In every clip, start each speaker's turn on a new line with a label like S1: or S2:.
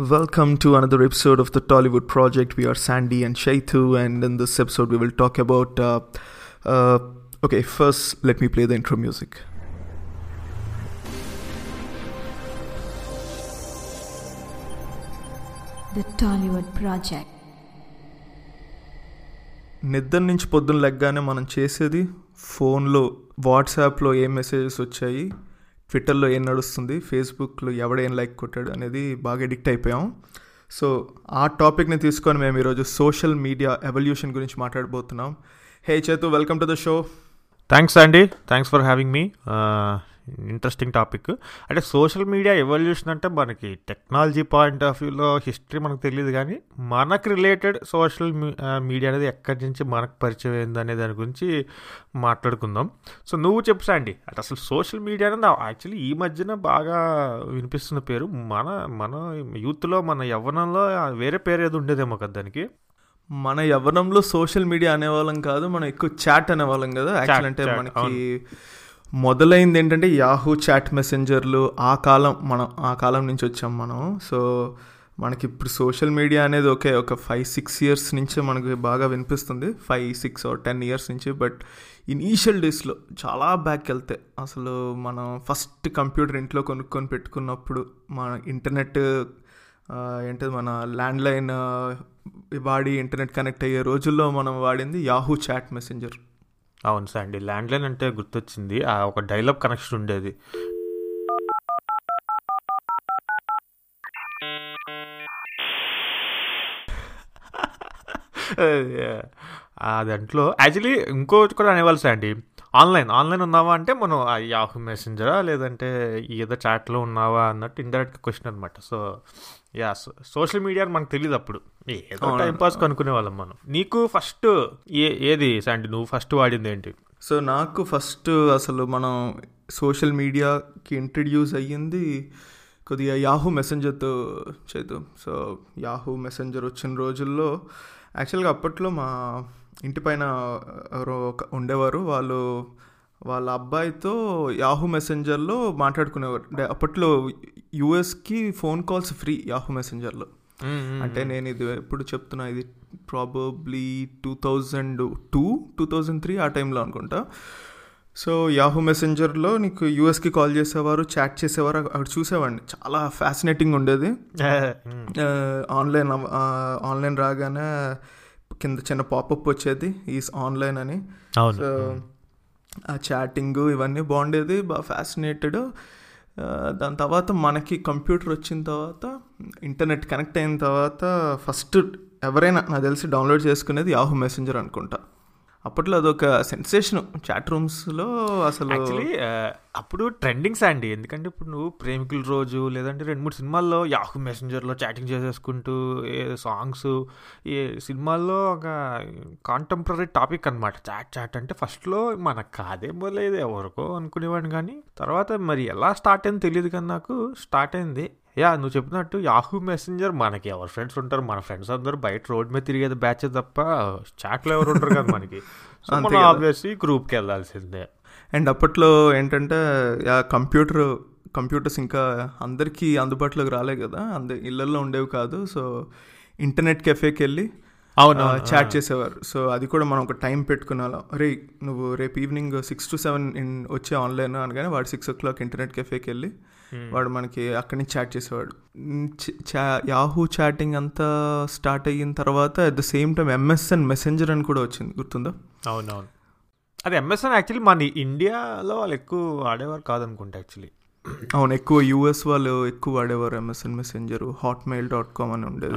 S1: Welcome to another episode of the Tollywood Project. We are Sandy and Shaitu, and in this episode, we will talk about. Uh, uh, okay, first, let me play the intro music.
S2: The Tollywood Project.
S1: నిద్ర నుంచి పొద్దున్న లెగ్గానే మనం చేసేది ఫోన్లో వాట్సాప్లో ఏం messages వచ్చాయి ట్విట్టర్లో ఏం నడుస్తుంది ఫేస్బుక్లో ఎవడేం లైక్ కొట్టాడు అనేది బాగా ఎడిక్ట్ అయిపోయాం. సో ఆ టాపిక్ని తీసుకొని మేము ఈరోజు సోషల్ మీడియా ఎవల్యూషన్ గురించి మాట్లాడబోతున్నాం. Hey Chetu welcome to the show
S3: thanks అండి thanks for having me interesting topic. అంటే సోషల్ మీడియా ఎవల్యూషన్ అంటే మనకి టెక్నాలజీ పాయింట్ ఆఫ్ వ్యూలో హిస్టరీ మనకు తెలియదు కానీ మనకు రిలేటెడ్ సోషల్ మీడియా అనేది ఎక్కడి నుంచి మనకు పరిచయం అయింది అనే దాని గురించి మాట్లాడుకుందాం. సో నువ్వు చెప్పు అండి అంటే అసలు సోషల్ మీడియా అనేది యాక్చువల్లీ ఈ మధ్యన బాగా వినిపిస్తున్న పేరు మన మన యూత్లో మన యవ్వనంలో వేరే పేరు ఏదో ఉండేదేమో కదా దానికి.
S1: మన యవ్వనంలో సోషల్ మీడియా అనేవాళ్ళం కాదు మనం ఎక్కువ చాట్ అనేవాళ్ళం కదా. యాక్చువల్ అంటే మనకి మొదలైంది ఏంటంటే యాహూ చాట్ మెసెంజర్లు ఆ కాలం మనం ఆ కాలం నుంచి వచ్చాం మనం. సో మనకి ఇప్పుడు సోషల్ మీడియా అనేది ఓకే ఒక ఫైవ్ సిక్స్ ఇయర్స్ నుంచే మనకి బాగా వినిపిస్తుంది. Five six or ten years నుంచి. బట్ ఇనీషియల్ డేస్లో చాలా బ్యాక్ వెళ్తే అసలు మనం ఫస్ట్ కంప్యూటర్ ఇంట్లో కొనుక్కొని పెట్టుకున్నప్పుడు మన ఇంటర్నెట్ ఏంటది మన ల్యాండ్లైన్ వాడి ఇంటర్నెట్ కనెక్ట్ అయ్యే రోజుల్లో మనం వాడింది యాహూ చాట్ మెసెంజర్
S3: అవును సార్ అండి. ల్యాండ్లైన్ అంటే గుర్తొచ్చింది. ఆ ఒక డైలాగ్ కనెక్షన్ ఉండేది. ఆ దాంట్లో యాక్చువల్లీ ఇంకోటి కూడా అనేవాళ్ళు సార్ అండి. ఆన్లైన్ ఆన్లైన్ ఉన్నావా అంటే మనం యాహూ మెసెంజరా లేదంటే ఏదో చాట్లో ఉన్నావా అన్నట్టు ఇండైరెక్ట్ క్వశ్చన్ అనమాట సో యా సోషల్ మీడియా అని మనకు తెలియదు అప్పుడు. ఏదో
S1: అవును.
S3: టైం పాస్ కనుక్కునే వాళ్ళం మనం. నీకు ఫస్ట్ ఏ ఏది శాండి నువ్వు ఫస్ట్ వాడింది ఏంటి?
S1: సో నాకు ఫస్ట్ అసలు మనం సోషల్ మీడియాకి ఇంట్రడ్యూస్ అయ్యింది కొద్దిగా యాహూ మెసెంజర్తో చేతు సో యాహూ మెసెంజర్ వచ్చిన రోజుల్లో యాక్చువల్గా అప్పట్లో మా ఇంటి పైన ఎవరో ఒక ఉండేవారు. వాళ్ళు వాళ్ళ అబ్బాయితో యాహూ మెసెంజర్లో మాట్లాడుకునేవారు. అప్పట్లో యూఎస్కి ఫోన్ కాల్స్ ఫ్రీ యాహూ మెసెంజర్లో అంటే నేను ఇది ఎప్పుడు చెప్తున్నా ఇది probably two thousand two two thousand three ఆ టైంలో అనుకుంటా. సో యాహూ మెసెంజర్లో నీకు యూఎస్కి కాల్ చేసేవారు చాట్ చేసేవారు అక్కడ చూసేవాడిని. చాలా ఫ్యాసినేటింగ్ ఉండేది. ఆన్లైన్ ఆన్లైన్ రాగానే కింద చిన్న పాపప్ వచ్చేది ఈస్ ఆన్లైన్ అని. సో ఆ చాటింగ్ ఇవన్నీ బాగుండేది బాగా ఫ్యాసినేటెడ్ దాని తర్వాత మనకి కంప్యూటర్ వచ్చిన తర్వాత ఇంటర్నెట్ కనెక్ట్ అయిన తర్వాత ఫస్ట్ ఎవరైనా నాకు తెలిసి డౌన్లోడ్ చేసుకునేది యాహూ మెసెంజర్ అనుకుంటా. అప్పట్లో అదొక సెన్సేషన్. చాట్ రూమ్స్లో అసలు
S3: యాక్చువల్లీ అప్పుడు ట్రెండింగ్స్ అండి ఎందుకంటే ఇప్పుడు నువ్వు ప్రేమికుల రోజు లేదంటే రెండు మూడు సినిమాల్లో యాహూ మెసెంజర్లో చాటింగ్ చేసేసుకుంటూ ఏ సాంగ్స్ ఏ సినిమాల్లో ఒక కాంటెంపరీ టాపిక్ అనమాట చాట్ చాట్ అంటే ఫస్ట్లో మనకు కాదేమో లేదు ఎవరికో అనుకునేవాడిని కానీ తర్వాత మరి ఎలా స్టార్ట్ అయింది తెలియదు కానీ నాకు స్టార్ట్ అయింది యా నువ్వు చెప్పినట్టు యాహూ మెసెంజర్ మనకి. ఎవరు ఫ్రెండ్స్ ఉంటారు? మన ఫ్రెండ్స్ అందరూ బయట రోడ్ మీద తిరిగేది బ్యాచ్ తప్ప చాట్లో ఎవరు ఉంటారు కదా మనకి. సో మనం. ఆబ్వియస్లీ గ్రూప్కి వెళ్ళాల్సిందే.
S1: అండ్ అప్పట్లో ఏంటంటే యా కంప్యూటర్ కంప్యూటర్స్ ఇంకా అందరికీ అందుబాటులోకి రాలే కదా. అంద ఇళ్ళల్లో ఉండేవి కాదు. సో ఇంటర్నెట్ కెఫేకి వెళ్ళి
S3: అవును
S1: చాట్ చేసేవారు. సో అది కూడా మనం ఒక టైం పెట్టుకునే వాళ్ళం రే నువ్వు రేపు ఈవినింగ్ సిక్స్ టు సెవెన్ వచ్చే ఆన్లైన్ అనగానే వాడు సిక్స్ ఓ క్లాక్ ఇంటర్నెట్ కెఫేకి వెళ్ళి వాడు మనకి అక్కడి నుంచి చాట్ చేసేవాడు. యాహూ చాటింగ్ అంతా స్టార్ట్ అయిన తర్వాత at the same time MSN messenger అని కూడా వచ్చింది. గుర్తుందా?
S3: అవునవును. అది ఎంఎస్ఎన్ యాక్చువల్లీ మన ఇండియాలో వాళ్ళు ఎక్కువ ఆడేవారు కాదనుకుంటా యాక్చువల్లీ
S1: అవును ఎక్కువ యూఎస్ వాళ్ళు ఎక్కువ వాడేవారు MSN messenger Hotmail dot com అని ఉండేది.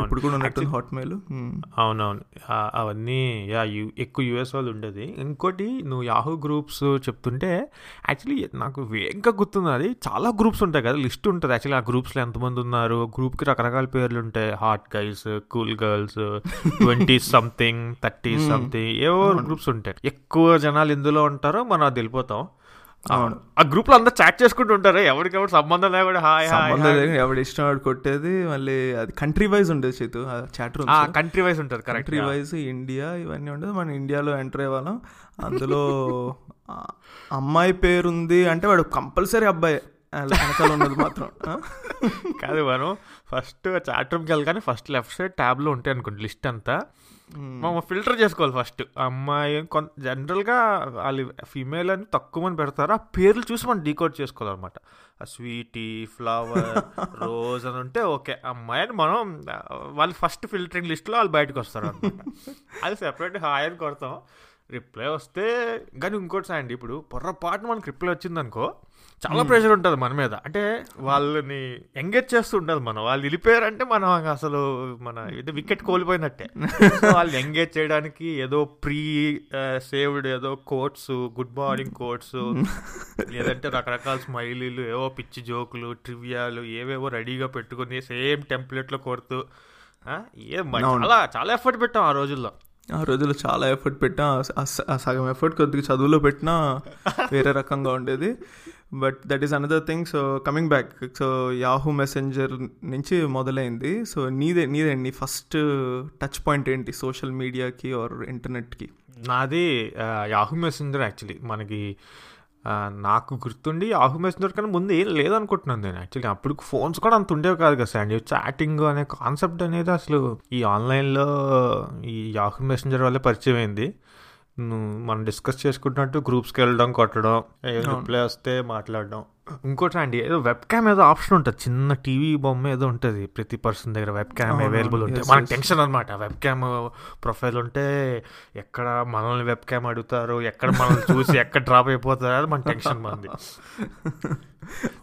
S1: ఇప్పుడు కూడా ఉన్నట్టుంది
S3: Actually-
S1: హాట్ మెయిల్
S3: అవునవును. అవన్నీ యా యు ఎక్కువ యూఎస్ వాళ్ళు ఉండేది. ఇంకోటి నువ్వు యాహూ గ్రూప్స్ చెప్తుంటే యాక్చువల్లీ నాకు ఇంకా గుర్తున్నది చాలా గ్రూప్స్ ఉంటాయి కదా లిస్ట్ ఉంటుంది. యాక్చువల్లీ ఆ గ్రూప్స్లో ఎంతమంది ఉన్నారు? గ్రూప్కి రకరకాల పేర్లు ఉంటాయి. Hot girls cool girls twenty something thirty something ఏవో గ్రూప్స్ ఉంటాయి. ఎక్కువ జనాలు ఎందులో ఉంటారో మనం అది వెళ్ళిపోతాం.
S1: అవును.
S3: ఆ గ్రూప్లో అందరు చాట్ చేసుకుంటూ ఉంటారు. ఎవరికెవరు సంబంధం లేకుండా హాయ్
S1: సంబంధం లేదు ఎవడు ఇష్టం వాడు కొట్టేది మళ్ళీ అది కంట్రీ వైజ్ ఉండేది Chetu chat room
S3: country wise correct
S1: country wise India ఇవన్నీ ఉండదు. మన ఇండియాలో ఎంటర్ అయ్యే వాళ్ళం. అందులో అమ్మాయి పేరుంది అంటే వాడు కంపల్సరీ అబ్బాయి. వెనకాల ఉన్నది మాత్రం?
S3: కాదు మనం ఫస్ట్ చాట్ రూమ్కి వెళ్ళగానే ఫస్ట్ లెఫ్ట్ సైడ్ ట్యాబ్లో ఉంటాయి అనుకోండి లిస్ట్ అంతా. మనం ఫిల్టర్ చేసుకోవాలి ఫస్ట్. అమ్మాయి కొంత జనరల్గా వాళ్ళు ఫీమేల్ అని తక్కువ మంది పెడతారు. ఆ పేర్లు చూసి మనం డీకోడ్ చేసుకోవాలన్నమాట. ఆ స్వీటీ ఫ్లవర్ రోజ్ అని ఉంటే ఓకే. అమ్మాయి అని మనం వాళ్ళు ఫస్ట్ ఫిల్టరింగ్ లిస్ట్లో వాళ్ళు బయటకు వస్తారు అనమాట అది సెపరేట్ హాయ్ అని కొడతాం. రిప్లై వస్తే కానీ ఇంకోటి అండి ఇప్పుడు పొర్రపాటు మనకి రిప్లై వచ్చిందనుకో చాలా ప్రెషర్ ఉంటుంది మన మీద. అంటే వాళ్ళని ఎంగేజ్ చేస్తూ ఉండాలి మనం. వాళ్ళు వెళ్ళిపోయారంటే మనం అసలు మన ఇది వికెట్ కోల్పోయినట్టే. వాళ్ళు ఎంగేజ్ చేయడానికి ఏదో ప్రీ సేవ్డ్ ఏదో కోట్స్ గుడ్ మార్నింగ్ కోట్స్ లేదంటే రకరకాల స్మైలీలు ఏవో పిచ్చి జోకులు ట్రివియాలు ఏవేవో రెడీగా పెట్టుకుని సేమ్ టెంప్లెట్లో కొడుతూ ఏ. చాలా చాలా ఎఫర్ట్ పెట్టాం ఆ రోజుల్లో.
S1: ఆ రోజుల్లో చాలా ఎఫర్ట్ పెట్టా. ఆ సగం ఎఫర్ట్ కొద్దిగా చదువులో పెట్టినా వేరే రకంగా ఉండేది. But that is another thing so coming back so Yahoo messenger నుంచి మొదలైంది. సో నీదే నీదే నీ ఫస్ట్ టచ్ పాయింట్ ఏంటి? సోషల్ మీడియాకి ఆర్ ఇంటర్నెట్కి
S3: నాది యాహూ మెసెంజర్ యాక్చువల్లీ మనకి నాకు గుర్తుండి యాహూ మెసెంజర్ కన్నా ముందు ఏం లేదనుకుంటున్నాను నేను. యాక్చువల్లీ అప్పుడు ఫోన్స్ కూడా అంత ఉండేవి కాదు కదా అండి చాటింగ్ అనే కాన్సెప్ట్ అనేది అసలు ఈ ఆన్లైన్లో ఈ యాహూ మెసెంజర్ వల్లే పరిచయం అయింది. మనం డిస్కస్ చేసుకుంటున్నట్టు గ్రూప్స్కి వెళ్ళడం కొట్టడం. రిప్లై వస్తే మాట్లాడడం. ఇంకోటి అండి ఏదో వెబ్ క్యామ్ ఏదో ఆప్షన్ ఉంటుంది. చిన్న టీవీ బొమ్మ ఏదో ఉంటుంది. ప్రతి పర్సన్ దగ్గర వెబ్ క్యామ్ అవైలబుల్. ఉంటుంది మనకి. టెన్షన్ అనమాట వెబ్ క్యామ్ ప్రొఫైల్ ఉంటే ఎక్కడ మనల్ని వెబ్ క్యామ్ అడుగుతారు ఎక్కడ మనల్ని చూసి ఎక్కడ డ్రాప్ అయిపోతారు అది మన టెన్షన్ మంది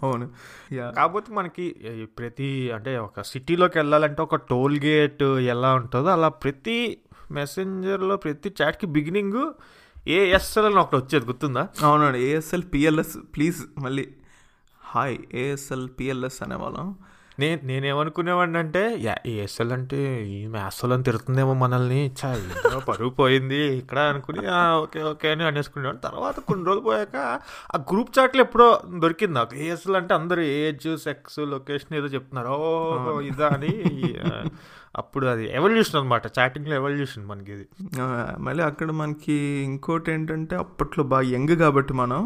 S1: అవును.
S3: కాకపోతే మనకి ప్రతి అంటే ఒక సిటీలోకి వెళ్ళాలంటే ఒక టోల్ గేట్ ఎలా ఉంటుందో అలా ప్రతి మెసెంజర్లో ప్రతి చాట్కి బిగినింగ్ ఏఎస్ఎల్ అని ఒకటి వచ్చేది గుర్తుందా?
S1: అవునండి ఏఎస్ఎల్ పిఎల్ఎస్ ప్లీజ్ మళ్ళీ హాయ్ ఏఎస్ఎల్ పిఎల్ఎస్ అనేవాళ్ళం.
S3: నేను నేనేమనుకునేవాడిని అంటే ఏఎస్ఎల్ అంటే ఈ మ్యాథ్స్లో తిరుగుతుందేమో మనల్ని. చాలా పరుగు పోయింది. ఇక్కడ అనుకుని ఓకే ఓకే అని అనేసుకునేవాడు తర్వాత కొన్ని రోజులు పోయాక ఆ గ్రూప్ చాట్లు ఎప్పుడో దొరికింది నాకు. ఏఎస్ఎల్ అంటే అందరూ ఏజ్ సెక్స్ లొకేషన్ ఏదో చెప్తున్నారు. ఓ ఇదా అని అప్పుడు అది ఎవల్యూషన్ అనమాట చాటింగ్లో ఎవల్యూషన్ మనకి ఇది.
S1: మళ్ళీ అక్కడ మనకి ఇంకోటి ఏంటంటే అప్పట్లో బాగా యంగ్ కాబట్టి మనం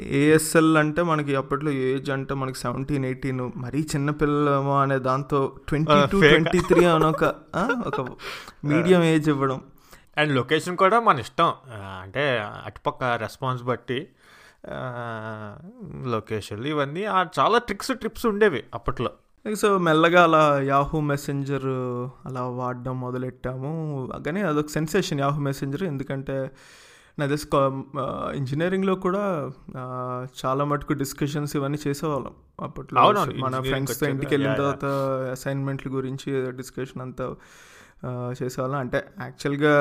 S1: ఏఎస్ఎల్ అంటే మనకి అప్పట్లో ఏజ్ అంటే మనకి సెవెంటీన్ ఎయిటీన్ మరీ చిన్నపిల్లమో అనే దాంతో ట్వంటీ టూ. ట్వంటీ త్రీ అని ఒక ఒక మీడియం ఏజ్ ఇవ్వడం.
S3: అండ్ లొకేషన్ కూడా మన ఇష్టం. అంటే అటుపక్క రెస్పాన్స్ బట్టి లొకేషన్లు ఇవన్నీ ఆ చాలా ట్రిక్స్ ట్రిప్స్ ఉండేవి అప్పట్లో.
S1: సో మెల్లగా అలా యాహూ మెసెంజర్ అలా వాడడం మొదలెట్టాము. కానీ అదొక సెన్సేషన్ యాహూ మెసెంజర్ ఎందుకంటే నా తెలిసి ఇంజనీరింగ్లో కూడా చాలా మటుకు డిస్కషన్స్ ఇవన్నీ చేసేవాళ్ళం. అప్పట్లో మన ఫ్రెండ్స్తో
S3: వచ్చాక,
S1: ఇంటికి వెళ్ళిన. తర్వాత అసైన్మెంట్ల గురించి డిస్కషన్ అంతా చేసేవాళ్ళం. అంటే యాక్చువల్గా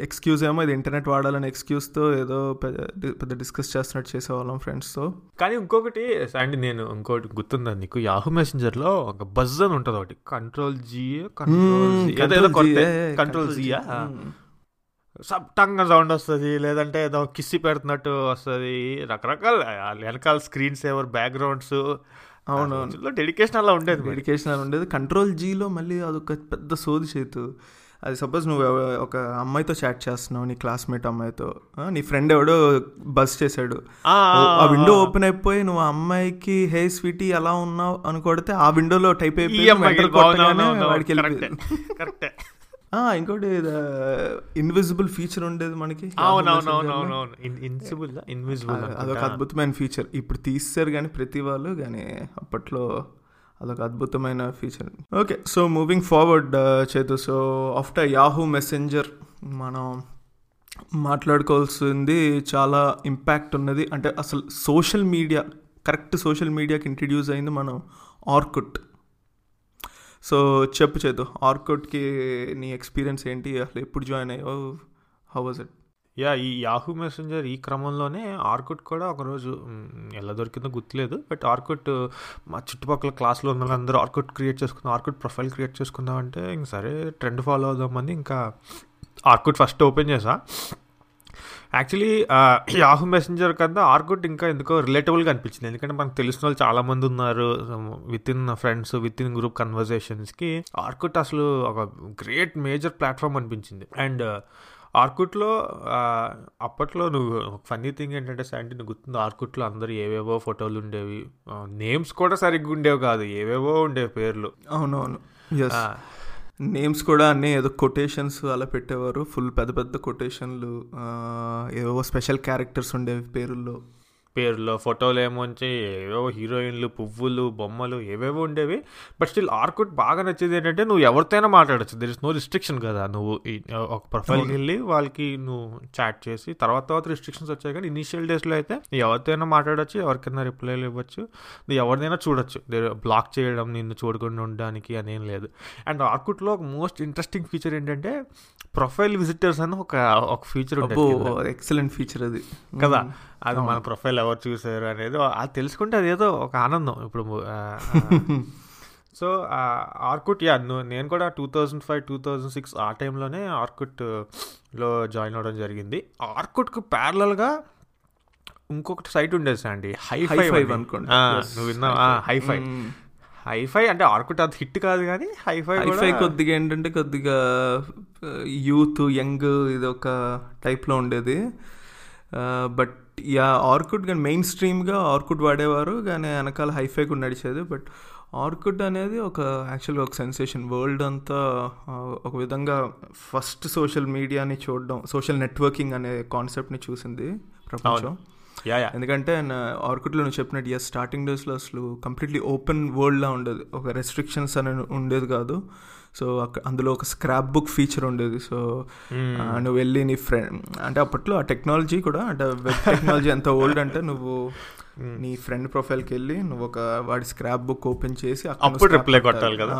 S1: ఎక్స్క్యూజ్ ఏమో ఇది ఇంటర్నెట్ వాడాలని ఎక్స్క్యూజ్తో ఏదో పెద్ద పెద్ద డిస్కస్ చేస్తున్నట్టు చేసేవాళ్ళం ఫ్రెండ్స్తో
S3: కానీ ఇంకొకటి అండ్ నేను ఇంకోటి గుర్తుందా నీకు? యాహూ మెసెంజర్లో ఒక బజ్ అని ఉంటుంది ఒకటి కంట్రోల్ జీ కంట్రోల్ కంట్రోల్ జియా సప్తంగా సౌండ్ వస్తుంది లేదంటే ఏదో కిస్సి పెడుతున్నట్టు వస్తుంది. రకరకాల వెనకాల స్క్రీన్ సేవర్ బ్యాక్గ్రౌండ్స్
S1: అవునవును
S3: డెడికేషన్ అలా ఉండేది.
S1: డెడికేషన్ అని ఉండేది. కంట్రోల్ జీలో మళ్ళీ అదొక పెద్ద సోది చేతు. అది సపోజ్ నువ్వు ఒక అమ్మాయితో చాట్ చేస్తున్నావు నీ క్లాస్మేట్ అమ్మాయితో. నీ ఫ్రెండ్ ఎవడో బస్ చేశాడు.
S3: ఆ,
S1: విండో ఓపెన్ అయిపోయి నువ్వు ఆ అమ్మాయికి హే స్వీటీ ఎలా ఉన్నావు అని కొడితే ఆ విండోలో టైప్ అయిపోయి వాడికి వెళ్ళిపోయింది. ఇంకోటి ఇన్విజిబుల్ ఫీచర్ ఉండేది మనకి.
S3: అవునవునవునవునవును ఇన్విజిబుల్ ఇన్విజిబుల్
S1: అదొక అద్భుతమైన ఫీచర్ ఇప్పుడు తీస్తారు కానీ ప్రతి వాళ్ళు కానీ అప్పట్లో అదొక అద్భుతమైన feature okay so moving forward Chetu so after Yahoo messenger మనం మాట్లాడుకోవాల్సింది చాలా ఇంపాక్ట్ ఉన్నది. అంటే అసలు సోషల్ మీడియా కరెక్ట్ సోషల్ మీడియాకి ఇంట్రడ్యూస్ అయింది మనం ఆర్కుట్. సో చెప్పు చేదు ఆర్కుట్కి నీ ఎక్స్పీరియన్స్ ఏంటి? అసలు ఎప్పుడు జాయిన్ అయ్యావు? హౌ వాజ్ ఇట్
S3: యా ఈ యాహూ మెసెంజర్ ఈ క్రమంలోనే ఆర్కుట్ కూడా ఒకరోజు ఎలా దొరికిందో గుర్తులేదు బట్ ఆర్కుట్ మా చుట్టుపక్కల క్లాస్లో ఉన్న వాళ్ళందరూ ఆర్కుట్ క్రియేట్ చేసుకుందాం ఆర్కుట్ ప్రొఫైల్ క్రియేట్ చేసుకుందాం అంటే ఇంక సరే ట్రెండ్ ఫాలో అవుదామని ఇంకా ఆర్కుట్ ఫస్ట్ ఓపెన్ చేసా. యాక్చువల్లీ యాహూ మెసెంజర్ కన్నా ఆర్కుట్ ఇంకా ఎందుకో రిలేటబుల్గా అనిపించింది. ఎందుకంటే మనకు తెలిసిన వాళ్ళు చాలా మంది ఉన్నారు. With in friends with in group కన్వర్జేషన్స్కి ఆర్కుట్ అసలు ఒక గ్రేట్ మేజర్ ప్లాట్ఫామ్ అనిపించింది. అండ్ ఆర్కుట్లో అప్పట్లో నువ్వు ఫన్నీ థింగ్ ఏంటంటే శాంటీ నువ్వు గుర్తుంది? ఆర్కుట్లో అందరూ ఏవేవో ఫోటోలు ఉండేవి. నేమ్స్ కూడా సరిగ్గా ఉండేవి కాదు. ఏవేవో ఉండేవి పేర్లు.
S1: అవునవును. నేమ్స్ కూడా అన్నీ ఏదో కొటేషన్స్ అలా పెట్టేవారు. ఫుల్ పెద్ద పెద్ద కొటేషన్లు ఏవో స్పెషల్ క్యారెక్టర్స్ ఉండేవి పేరుల్లో.
S3: పేర్లో ఫోటోలు ఏమోంచి ఏవేవో హీరోయిన్లు పువ్వులు బొమ్మలు ఏవేవో ఉండేవి. బట్ స్టిల్ ఆర్కుట్ బాగా నచ్చేది ఏంటంటే నువ్వు ఎవరితోనైనా మాట్లాడచ్చు. దర్ ఇస్ నో రిస్ట్రిక్షన్ కదా. నువ్వు ఒక ప్రొఫైల్కి వెళ్ళి వాళ్ళకి నువ్వు చాట్ చేసి తర్వాత తర్వాత రిస్ట్రిక్షన్స్ వచ్చాయి కానీ ఇనిషియల్ డేస్లో అయితే ఎవరితోనైనా మాట్లాడచ్చు ఎవరికైనా రిప్లైలు ఇవ్వచ్చు. నువ్వు ఎవరినైనా చూడొచ్చు బ్లాక్ చేయడం నిన్ను చూడకుండా ఉండడానికి అనేం లేదు. అండ్ ఆర్కుట్లో ఒక మోస్ట్ ఇంట్రెస్టింగ్ ఫీచర్ ఏంటంటే ప్రొఫైల్ విజిటర్స్ అని ఒక ఒక ఫీచర్ ఉంటుంది
S1: ఎక్సలెంట్ ఫీచర్ అది.
S3: కదా? అది మన ప్రొఫైల్ ఎవరు చూసారు అనేది అది తెలుసుకుంటే అదేదో ఒక ఆనందం ఇప్పుడు సో ఆర్కుట్ యా నేను కూడా two thousand five two thousand six ఆ టైంలోనే ఆర్కుట్లో జాయిన్ అవ్వడం జరిగింది. ఆర్కుట్కు ప్యారలల్గా ఇంకొకటి సైట్ ఉండేది అండి హై ఫైవ్
S1: అనుకోండి.
S3: నువ్వు విన్నావా? Hi five.
S1: మ్మ్.
S3: హై ఫై అంటే ఆర్కుట్ అది హిట్ కాదు కానీ హై ఫై
S1: హైఫై కొద్దిగా ఏంటంటే కొద్దిగా యూత్ యంగ్ ఇది ఒక టైప్లో ఉండేది. బట్ యా ఆర్కుడ్ కానీ మెయిన్ స్ట్రీమ్గా ఆర్కుడ్ వాడేవారు కానీ వెనకాల హైఫై కూడా నడిచేది. బట్ ఆర్కుడ్ అనేది ఒక యాక్చువల్గా ఒక సెన్సేషన్ వరల్డ్ అంతా ఒక విధంగా ఫస్ట్ సోషల్ మీడియాని చూడడం సోషల్ నెట్వర్కింగ్ అనే కాన్సెప్ట్ని చూసింది ప్రపంచం.
S3: Yeah yeah.
S1: ఎందుకంటే ఆర్కుట్లో నువ్వు చెప్పినట్టు ఎస్ స్టార్టింగ్ డేస్లో అసలు కంప్లీట్లీ ఓపెన్ వరల్డ్లా ఉండేది. ఒక రెస్ట్రిక్షన్స్ అని ఉండేది కాదు. సో అక్కడ అందులో ఒక స్క్రాప్ బుక్ ఫీచర్ ఉండేది. సో ఆ, నువ్వు వెళ్ళి నీ ఫ్రెండ్ అంటే అప్పట్లో ఆ టెక్నాలజీ కూడా అంటే వెబ్ టెక్నాలజీ ఎంత ఓల్డ్ అంటే నువ్వు నీ ఫ్రెండ్ ప్రొఫైల్కి వెళ్ళి నువ్వు ఒక వాడి స్క్రాప్ బుక్ ఓపెన్ చేసి
S3: అప్పుడు రిప్లై. కొట్టాలి కదా.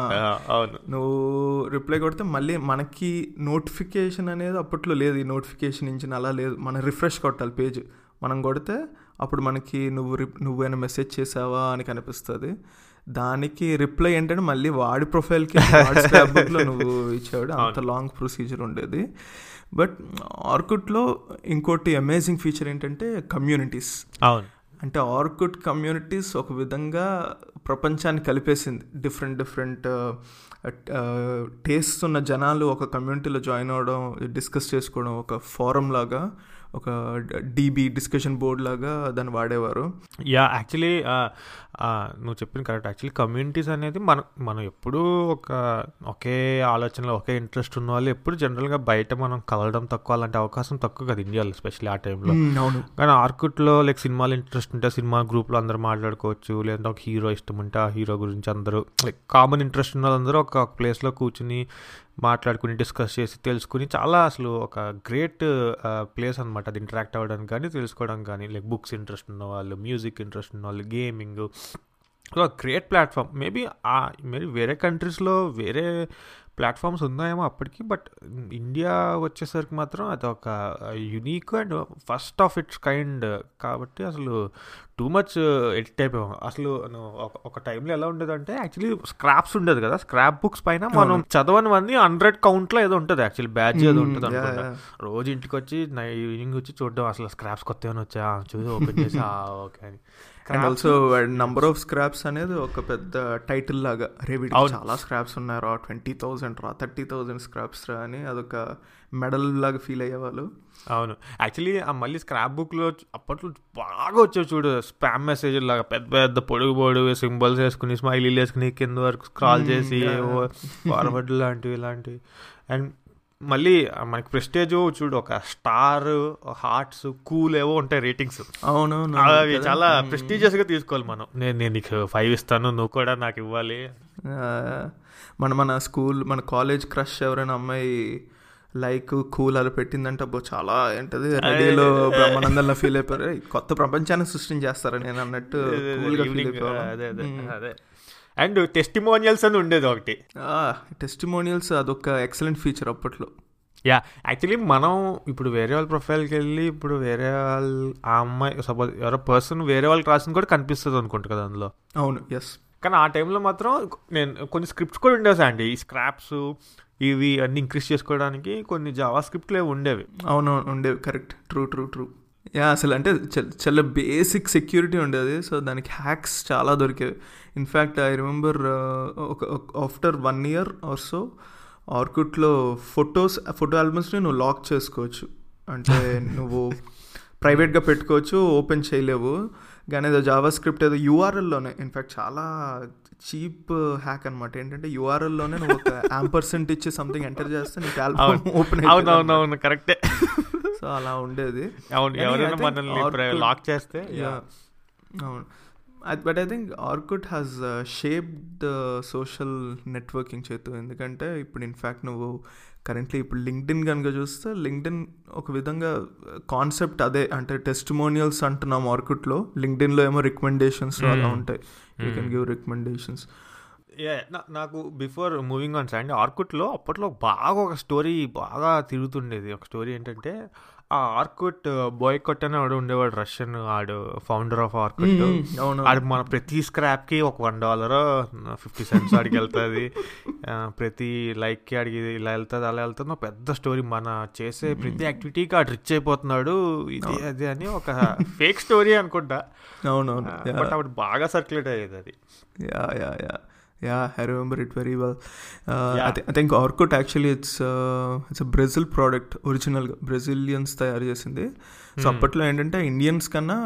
S1: నువ్వు రిప్లై కొడితే మళ్ళీ మనకి నోటిఫికేషన్ అనేది అప్పట్లో లేదు. ఈ నోటిఫికేషన్ ఇంజిన్ అలా లేదు. మనం రిఫ్రెష్ కొట్టాలి పేజ్ మనం కొడితే అప్పుడు మనకి నువ్వు రి నువ్వైనా మెసేజ్ చేసావా అని కనిపిస్తుంది. దానికి రిప్లై ఏంటంటే మళ్ళీ వాడి ప్రొఫైల్కి బుక్లో నువ్వు ఇచ్చాడు. అంత లాంగ్ ప్రొసీజర్ ఉండేది. బట్ ఆర్కుట్లో ఇంకోటి అమేజింగ్ ఫీచర్ ఏంటంటే కమ్యూనిటీస్.
S3: అవును.
S1: అంటే ఆర్కుడ్ కమ్యూనిటీస్ ఒక విధంగా ప్రపంచాన్ని కలిపేసింది. డిఫరెంట్ డిఫరెంట్ టేస్ట్ ఉన్న జనాలు ఒక కమ్యూనిటీలో జాయిన్ అవ్వడం డిస్కస్ చేసుకోవడం ఒక ఫోరం లాగా ఒక డీబీ డిస్కషన్ బోర్డ్ లాగా దాన్ని వాడేవారు.
S3: యా యాక్చువల్లీ నువ్వు చెప్పింది కరెక్ట్ యాక్చువల్లీ కమ్యూనిటీస్ అనేది మనం మనం ఎప్పుడూ ఒక ఒకే ఆలోచనలో ఒకే ఇంట్రెస్ట్ ఉన్న వాళ్ళు ఎప్పుడు జనరల్గా బయట మనం కలవడం తక్కువ అలాంటి అవకాశం తక్కువ కదా ఇండియాలో ఎస్పెషల్లీ ఆ టైంలో
S1: అవును.
S3: కానీ ఆర్కుట్లో లైక్ సినిమాలు ఇంట్రెస్ట్ ఉంటే సినిమా గ్రూప్లో అందరూ మాట్లాడుకోవచ్చు లేదంటే ఒక హీరో ఇష్టం ఉంటే ఆ హీరో గురించి అందరూ లైక్ కామన్ ఇంట్రెస్ట్ ఉన్న వాళ్ళందరూ ఒక ప్లేస్లో కూర్చుని మాట్లాడుకుని డిస్కస్ చేసి తెలుసుకుని చాలా అసలు ఒక గ్రేట్ ప్లేస్ అనమాట అది ఇంటరాక్ట్ అవ్వడానికి కానీ తెలుసుకోవడం కానీ లైక్ బుక్స్ ఇంట్రెస్ట్ ఉన్న వాళ్ళు మ్యూజిక్ ఇంట్రెస్ట్ ఉన్న వాళ్ళు gaming. So great platform. Maybe maybe వేరే కంట్రీస్లో వేరే ప్లాట్ఫామ్స్ ఉన్నాయేమో అప్పటికి బట్ ఇండియా వచ్చేసరికి మాత్రం అది ఒక unique and first of its kind కాబట్టి అసలు టూ మచ్ ఎడిట్ అయిపోయాం. అసలు ఒక- టైంలో ఎలా ఉండేదంటే యాక్చువల్లీ స్క్రాప్స్ ఉండేది కదా. స్క్రాప్ బుక్స్ పైన మనం చదవనివన్నీ హండ్రెడ్ కౌంట్లో ఏదో ఉంటుంది యాక్చువల్లీ బ్యాచ్ ఏదో ఉంటుంది అనుకుంటా. రోజు ఇంటికి వచ్చి ఈవినింగ్ వచ్చి చూడడం అసలు స్క్రాప్స్ కొత్త ఏమైనా వచ్చా? చూసి ఓపెన్ చేసి ఓకే అని.
S1: And also number of scraps అనేది ఒక పెద్ద టైటిల్ లాగా. రే వీడికి. చాలా స్క్రాప్స్ ఉన్నాయి రా ట్వంటీ థౌసండ్ రా థర్టీ థౌసండ్ స్క్రాప్స్ రా అని అదొక మెడల్ లాగా ఫీల్ అయ్యేవాళ్ళు.
S3: అవును. యాక్చువల్లీ ఆ మళ్ళీ స్క్రాప్ బుక్లో అప్పట్లో బాగా వచ్చావు చూడు. స్పామ్ మెసేజ్ లాగా పెద్ద పెద్ద పొడుగు పొడుగు సింబల్స్ వేసుకుని స్మైలీలు వేసుకుని కింద వరకు స్క్రాల్ చేసి ఫార్వర్డ్ లాంటివి ఇలాంటివి. అండ్ మళ్ళీ మనకి ప్రెస్టేజ్ చూడు ఒక స్టార్ హార్ట్స్ కూల్ ఏవో ఉంటాయి రేటింగ్స్.
S1: అవునవును
S3: అవి చాలా ప్రెస్టీజియస్గా తీసుకోవాలి మనం. నేను నేను నీకు ఫైవ్ ఇస్తాను నువ్వు కూడా నాకు ఇవ్వాలి.
S1: మన మన స్కూల్ మన కాలేజ్ క్రష్ ఎవరైనా అమ్మాయి లైక్ కూల్ అలా పెట్టిందంటే అబ్బో చాలా ఏంటది రెడీలో బ్రహ్మానందంలో ఫీల్ అయిపోయారు. "ఏయ్, కొత్త ప్రపంచాన్ని సృష్టించేస్తారు నేను అన్నట్టు
S3: అదే అదే అదే. అండ్ టెస్టిమోనియల్స్ అని ఉండేది ఒకటి.
S1: టెస్టిమోనియల్స్ అదొక ఎక్సలెంట్ ఫీచర్ అప్పట్లో.
S3: యా యాక్చువల్లీ మనం ఇప్పుడు వేరే వాళ్ళ ప్రొఫైల్కి వెళ్ళి ఇప్పుడు వేరే వాళ్ళ ఆ అమ్మాయి సపోజ్ ఎవరో పర్సన్ వేరే వాళ్ళకి రాసింది కూడా కనిపిస్తుంది అనుకుంటా కదా అందులో.
S1: అవును ఎస్
S3: కానీ ఆ టైంలో మాత్రం నేను కొన్ని స్క్రిప్ట్స్ కూడా ఉండేవి అండి. ఈ స్క్రాప్స్ ఇవి అన్ని ఇంక్రీజ్ చేసుకోవడానికి కొన్ని జావా స్క్రిప్ట్లు ఉండేవి.
S1: అవును ఉండేవి. Correct true true true yeah అసలు అంటే చాలా బేసిక్ సెక్యూరిటీ ఉండేది. సో దానికి హ్యాక్స్ చాలా దొరికేవి. ఇన్ఫ్యాక్ట్ ఐ రిమెంబర్ ఒక after one year or so ఆర్కుట్లో photos photo ఆల్బమ్స్ని నువ్వు లాక్ చేసుకోవచ్చు. అంటే నువ్వు ప్రైవేట్గా పెట్టుకోవచ్చు ఓపెన్ చేయలేవు. కానీ ఏదో జావా స్క్రిప్ట్ ఏదో యూఆర్ఎల్లోనే ఇన్ఫ్యాక్ట్ చాలా చీప్ హ్యాక్ అనమాట ఏంటంటే యూఆర్ఎల్లోనే నువ్వు ఒక యాంపర్సెంట్ ఇచ్చి సంథింగ్ ఎంటర్ చేస్తే నీకు ఆల్బమ్ ఓపెన్
S3: అవునవునవును కరెక్టే.
S1: సో అలా ఉండేది.
S3: అవును ఎవరైనా మనల్ని లాక్ చేస్తే
S1: అవును. But I think Orkut has shape the social networking Chetu. ఎందుకంటే ఇప్పుడు ఇన్ఫ్యాక్ట్ నువ్వు కరెంట్లీ ఇప్పుడు లింక్డ్ఇన్ కనుక చూస్తే లింక్డ్ఇన్ ఒక విధంగా కాన్సెప్ట్ అదే. అంటే టెస్టిమోనియల్స్ అంటున్నాం ఆర్కుట్లో లింక్డ్ఇన్లో ఏమో రికమెండేషన్స్ అలా
S3: Hmm.
S1: ఉంటాయి. యూ కెన్ గివ్ రికమెండేషన్స్
S3: నాకు బిఫోర్ మూవింగ్ ఆన్ అండి ఆర్కుట్లో అప్పట్లో బాగా ఒక స్టోరీ బాగా తిరుగుతుండేది. ఒక స్టోరీ ఏంటంటే ఆ ఆర్కుట్ బాయ్ కొట్ అని ఆడు ఉండేవాడు రష్యన్ ఆడు ఫౌండర్ ఆఫ్ ఆర్కుట్.
S1: అవును.
S3: ఆడు మన ప్రతి స్క్రాప్కి ఒక వన్ డాలర్ ఫిఫ్టీ సెంట్స్ ఆడికి వెళ్తుంది. ప్రతి లైక్కి ఆడికి ఇలా వెళ్తుంది అలా వెళ్తుంది. పెద్ద స్టోరీ మన చేసే ప్రతి యాక్టివిటీకి ఆడు రిచ్ అయిపోతున్నాడు. ఇది అది అని ఒక ఫేక్ స్టోరీ అనుకుంటా.
S1: అవునవును.
S3: బట్ అప్పుడు బాగా సర్క్యులేట్ అయ్యేది అది.
S1: yeah yeah yeah yeah i remember it very well uh, I,
S3: Yeah.
S1: th- I think orkut actually it's uh, it's a brazil product ఒరిజినల్గా బ్రెజిలియన్స్ తయారు చేసింది సో
S3: Hmm.
S1: అప్పట్లో ఏంటంటే ఇండియన్స్ కన్నా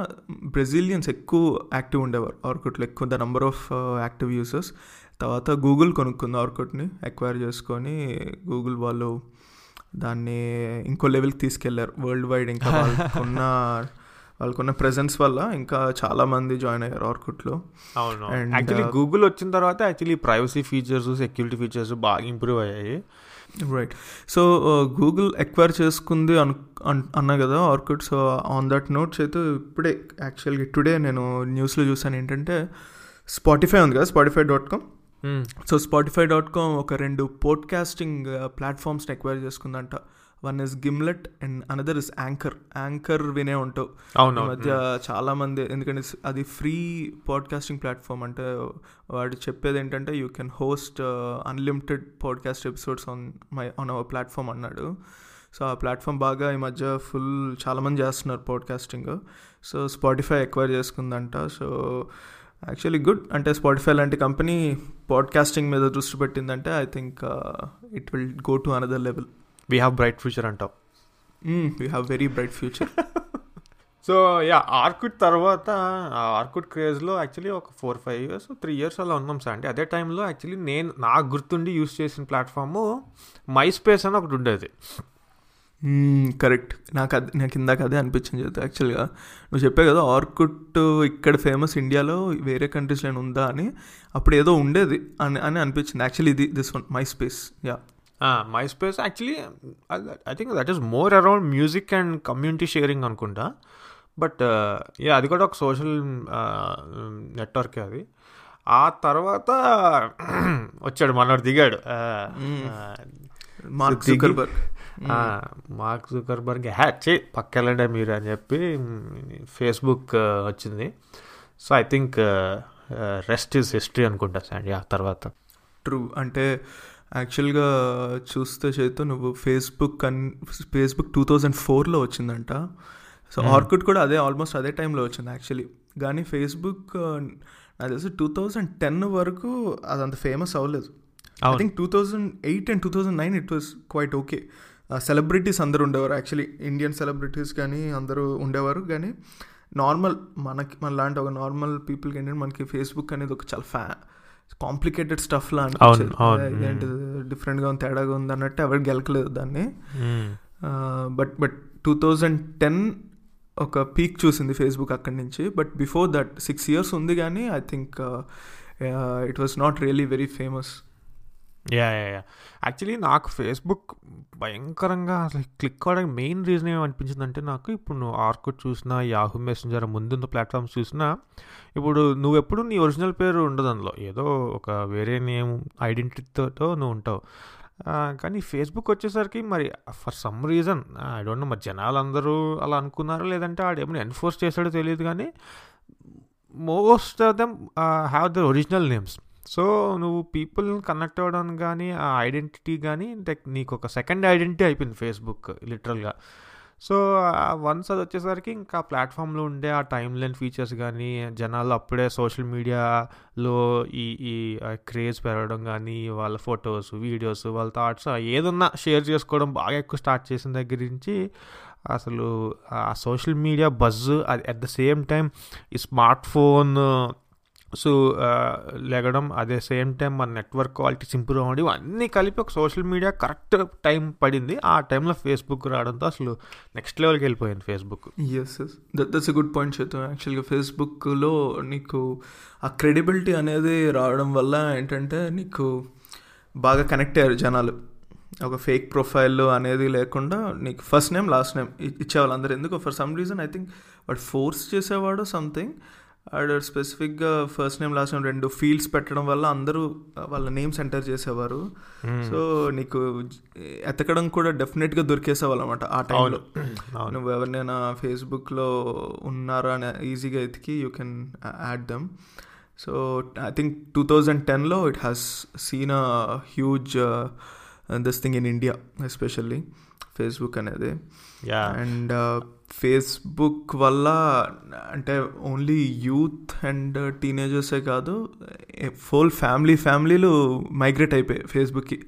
S1: బ్రెజిలియన్స్ ఎక్కువ యాక్టివ్ ఉండేవారు ఆర్కుట్లో ఎక్కువ the number of active users తర్వాత గూగుల్ కొనుక్కుంది ఆర్కుట్ని ఎక్వైర్ చేసుకొని గూగుల్ వాళ్ళు దాన్ని ఇంకో లెవెల్కి తీసుకెళ్ళారు వరల్డ్ వైడ్ ఇంకా వాళ్ళకున్న వాళ్ళకున్న ప్రెజెన్స్ వల్ల ఇంకా చాలా మంది జాయిన్ అయ్యారు ఆర్కుట్లో.
S3: అవును. యాక్చువల్లీ
S1: uh,
S3: గూగుల్ వచ్చిన తర్వాత actually privacy features security features బాగా ఇంప్రూవ్ అయ్యాయి.
S1: రైట్ సో గూగుల్ ఎక్వైర్ చేసుకుంది అను అన్- అన్నా కదా Orkut so on that notes అయితే ఇప్పుడే యాక్చువల్గా టుడే నేను న్యూస్లో చూసాను ఏంటంటే స్పాటిఫై ఉంది కదా Spotify dot com so Spotify dot com ఒక రెండు పోడ్కాస్టింగ్ ప్లాట్ఫామ్స్ని acquire చేసుకుందంట. One is Gimlet and another is Anchor. Anchor వినే ఉంటావు.
S3: అవును
S1: ఈ మధ్య చాలా మంది ఎందుకంటే అది ఫ్రీ పాడ్కాస్టింగ్ ప్లాట్ఫామ్ అంటే వాడు చెప్పేది ఏంటంటే you can host unlimited podcast episodes on my on our platform అన్నాడు. సో ఆ ప్లాట్ఫామ్ బాగా ఈ మధ్య ఫుల్ చాలామంది చేస్తున్నారు పాడ్కాస్టింగ్ సో స్పాటిఫై ఎక్వైర్ చేసుకుందంట. సో యాక్చువల్లీ గుడ్ అంటే స్పాటిఫై లాంటి కంపెనీ పాడ్కాస్టింగ్ మీద దృష్టి పెట్టిందంటే I think it will go to another level
S3: we have bright future అంటావు.
S1: We have very bright future
S3: so yeah Orkut తర్వాత ఆ ఆర్కుడ్ క్రేజ్లో actually ఒక four five years three years అలా ఉన్నాం సార్. అంటే అదే టైంలో యాక్చువల్లీ నేను నాకు గుర్తుండి యూస్ చేసిన ప్లాట్ఫామ్ మై స్పేస్ అని ఒకటి ఉండేది.
S1: కరెక్ట్ నాకు అది నాకు ఇందాక అదే అనిపించింది యాక్చువల్గా నువ్వు చెప్పే కదా ఆర్కుట్ ఇక్కడ ఫేమస్ ఇండియాలో వేరే కంట్రీస్లో ఉందా అని. అప్పుడు ఏదో ఉండేది అని అని అనిపించింది. యాక్చువల్లీ ఇది this one MySpace yeah
S3: MySpace actually I think that is more around music and community sharing అనుకుంటా. బట్ యా అది కూడా ఒక సోషల్ నెట్వర్క్ అది. ఆ తర్వాత వచ్చాడు మనోడు దిగాడు.
S1: మార్క్ జుకర్బర్గ్
S3: మార్క్ జుకర్బర్గ్ హ్యాట్ చే పక్కెళ్ళండి మీరు అని చెప్పి ఫేస్బుక్ వచ్చింది. So I think rest is history అనుకుంటా సార్ యా తర్వాత.
S1: ట్రూ అంటే యాక్చువల్గా చూస్తే చేతు నువ్వు ఫేస్బుక్ అన్ ఫేస్బుక్ టూ థౌజండ్ ఫోర్లో వచ్చిందంట. So
S3: Hmm.
S1: ఆర్కుడ్ కూడా అదే ఆల్మోస్ట్ అదే టైంలో వచ్చింది యాక్చువల్లీ. కానీ ఫేస్బుక్ నాకు తెలిసి టూ థౌజండ్ టెన్ వరకు అదంత ఫేమస్ అవ్వలేదు. I. Think two thousand eight and two thousand nine it was quite okay. Celebrities అందరూ ఉండేవారు యాక్చువల్లీ. ఇండియన్ సెలబ్రిటీస్ కానీ అందరూ ఉండేవారు. కానీ నార్మల్ మనకి మన లాంటి ఒక నార్మల్ పీపుల్కి ఏంటంటే మనకి ఫేస్బుక్ అనేది ఒక చాలా ఫ్యా కాంప్లికేటెడ్ స్టఫ్ లా. ఇదేంటి డిఫరెంట్గా ఉంది తేడాగా ఉంది అన్నట్టు ఎవరు గెలకలేదు దాన్ని. But but two thousand ten ఒక పీక్ చూసింది ఫేస్బుక్ అక్కడి నుంచి. But before that six years ఉంది కానీ I think it was not really very famous.
S3: Yeah yeah yeah actually నాకు ఫేస్బుక్ భయంకరంగా అసలు క్లిక్ అవ్వడానికి మెయిన్ రీజన్ ఏమనిపించిందంటే నాకు ఇప్పుడు నువ్వు ఆర్కుట్ చూసినా యాహూ మెసెంజర్ ముందున్న ప్లాట్ఫామ్స్ చూసినా ఇప్పుడు నువ్వు ఎప్పుడు నీ ఒరిజినల్ పేరు ఉండదు అందులో. ఏదో ఒక వేరే నేమ్ ఐడెంటిటీతో నువ్వు ఉంటావు. కానీ ఫేస్బుక్ వచ్చేసరికి మరి for some reason I don't know మరి జనాలు అందరూ అలా అనుకున్నారో? లేదంటే ఆడేమో ఎన్ఫోర్స్ చేశాడో తెలియదు కానీ most of them have the original names so నువ్వు పీపుల్ కనెక్ట్ అవ్వడం కానీ ఆ ఐడెంటిటీ కానీ లైక్ నీకు ఒక సెకండ్ ఐడెంటిటీ అయిపోయింది ఫేస్బుక్ లిటరల్గా సో వన్స్ అది వచ్చేసరికి ఇంకా ప్లాట్ఫామ్లో ఉండే ఆ టైం లైన్ ఫీచర్స్ కానీ జనాలు అప్పుడే సోషల్ మీడియాలో ఈ ఈ క్రేజ్ పెరగడం కానీ వాళ్ళ ఫొటోస్ వీడియోస్ వాళ్ళ థాట్స్ ఏదన్నా షేర్ చేసుకోవడం బాగా ఎక్కువ స్టార్ట్ చేసిన దగ్గర నుంచి అసలు ఆ social media buzz at the same time ఈ స్మార్ట్ ఫోన్ సో లెగడం అదే సేమ్ టైం మన నెట్వర్క్ క్వాలిటీస్ ఇంప్రూవ్ అవ్వడం అన్నీ కలిపి ఒక సోషల్ మీడియా కరెక్ట్ టైం పడింది. ఆ టైంలో ఫేస్బుక్ రావడంతో అసలు నెక్స్ట్ లెవెల్కి వెళ్ళిపోయింది Facebook.
S1: Yes yes that that's a good point చేద్దాం యాక్చువల్గా ఫేస్బుక్లో నీకు ఆ క్రెడిబిలిటీ అనేది రావడం వల్ల ఏంటంటే నీకు బాగా కనెక్ట్ అయ్యారు జనాలు. ఒక ఫేక్ ప్రొఫైల్ అనేది లేకుండా నీకు ఫస్ట్ నేమ్ లాస్ట్ నేమ్ ఇచ్చేవాళ్ళు అందరు. ఎందుకు for some reason I think వాడు ఫోర్స్ చేసేవాడు సంథింగ్ ఆడ స్పెసిఫిక్గా ఫస్ట్ నేమ్ లాస్ట్ నేమ్ రెండు ఫీల్డ్స్ పెట్టడం వల్ల అందరూ వాళ్ళ నేమ్స్ ఎంటర్ చేసేవారు. సో నీకు ఎతకడం కూడా డెఫినెట్గా దొరికేసేవాళ్ళు అనమాట ఆ టైంలో. నువ్వు ఎవరినైనా ఫేస్బుక్లో ఉన్నారా అని ఈజీగా ఎతికి you can add them. So I think two thousand టెన్లో it has seen a huge this thing in India especially. Facebook అనేది. అండ్ ఫేస్బుక్ వల్ల అంటే ఓన్లీ యూత్ అండ్ టీనేజర్సే కాదు ఫుల్ ఫ్యామిలీ ఫ్యామిలీలు మైగ్రేట్ అయిపోయాయి ఫేస్బుక్కి.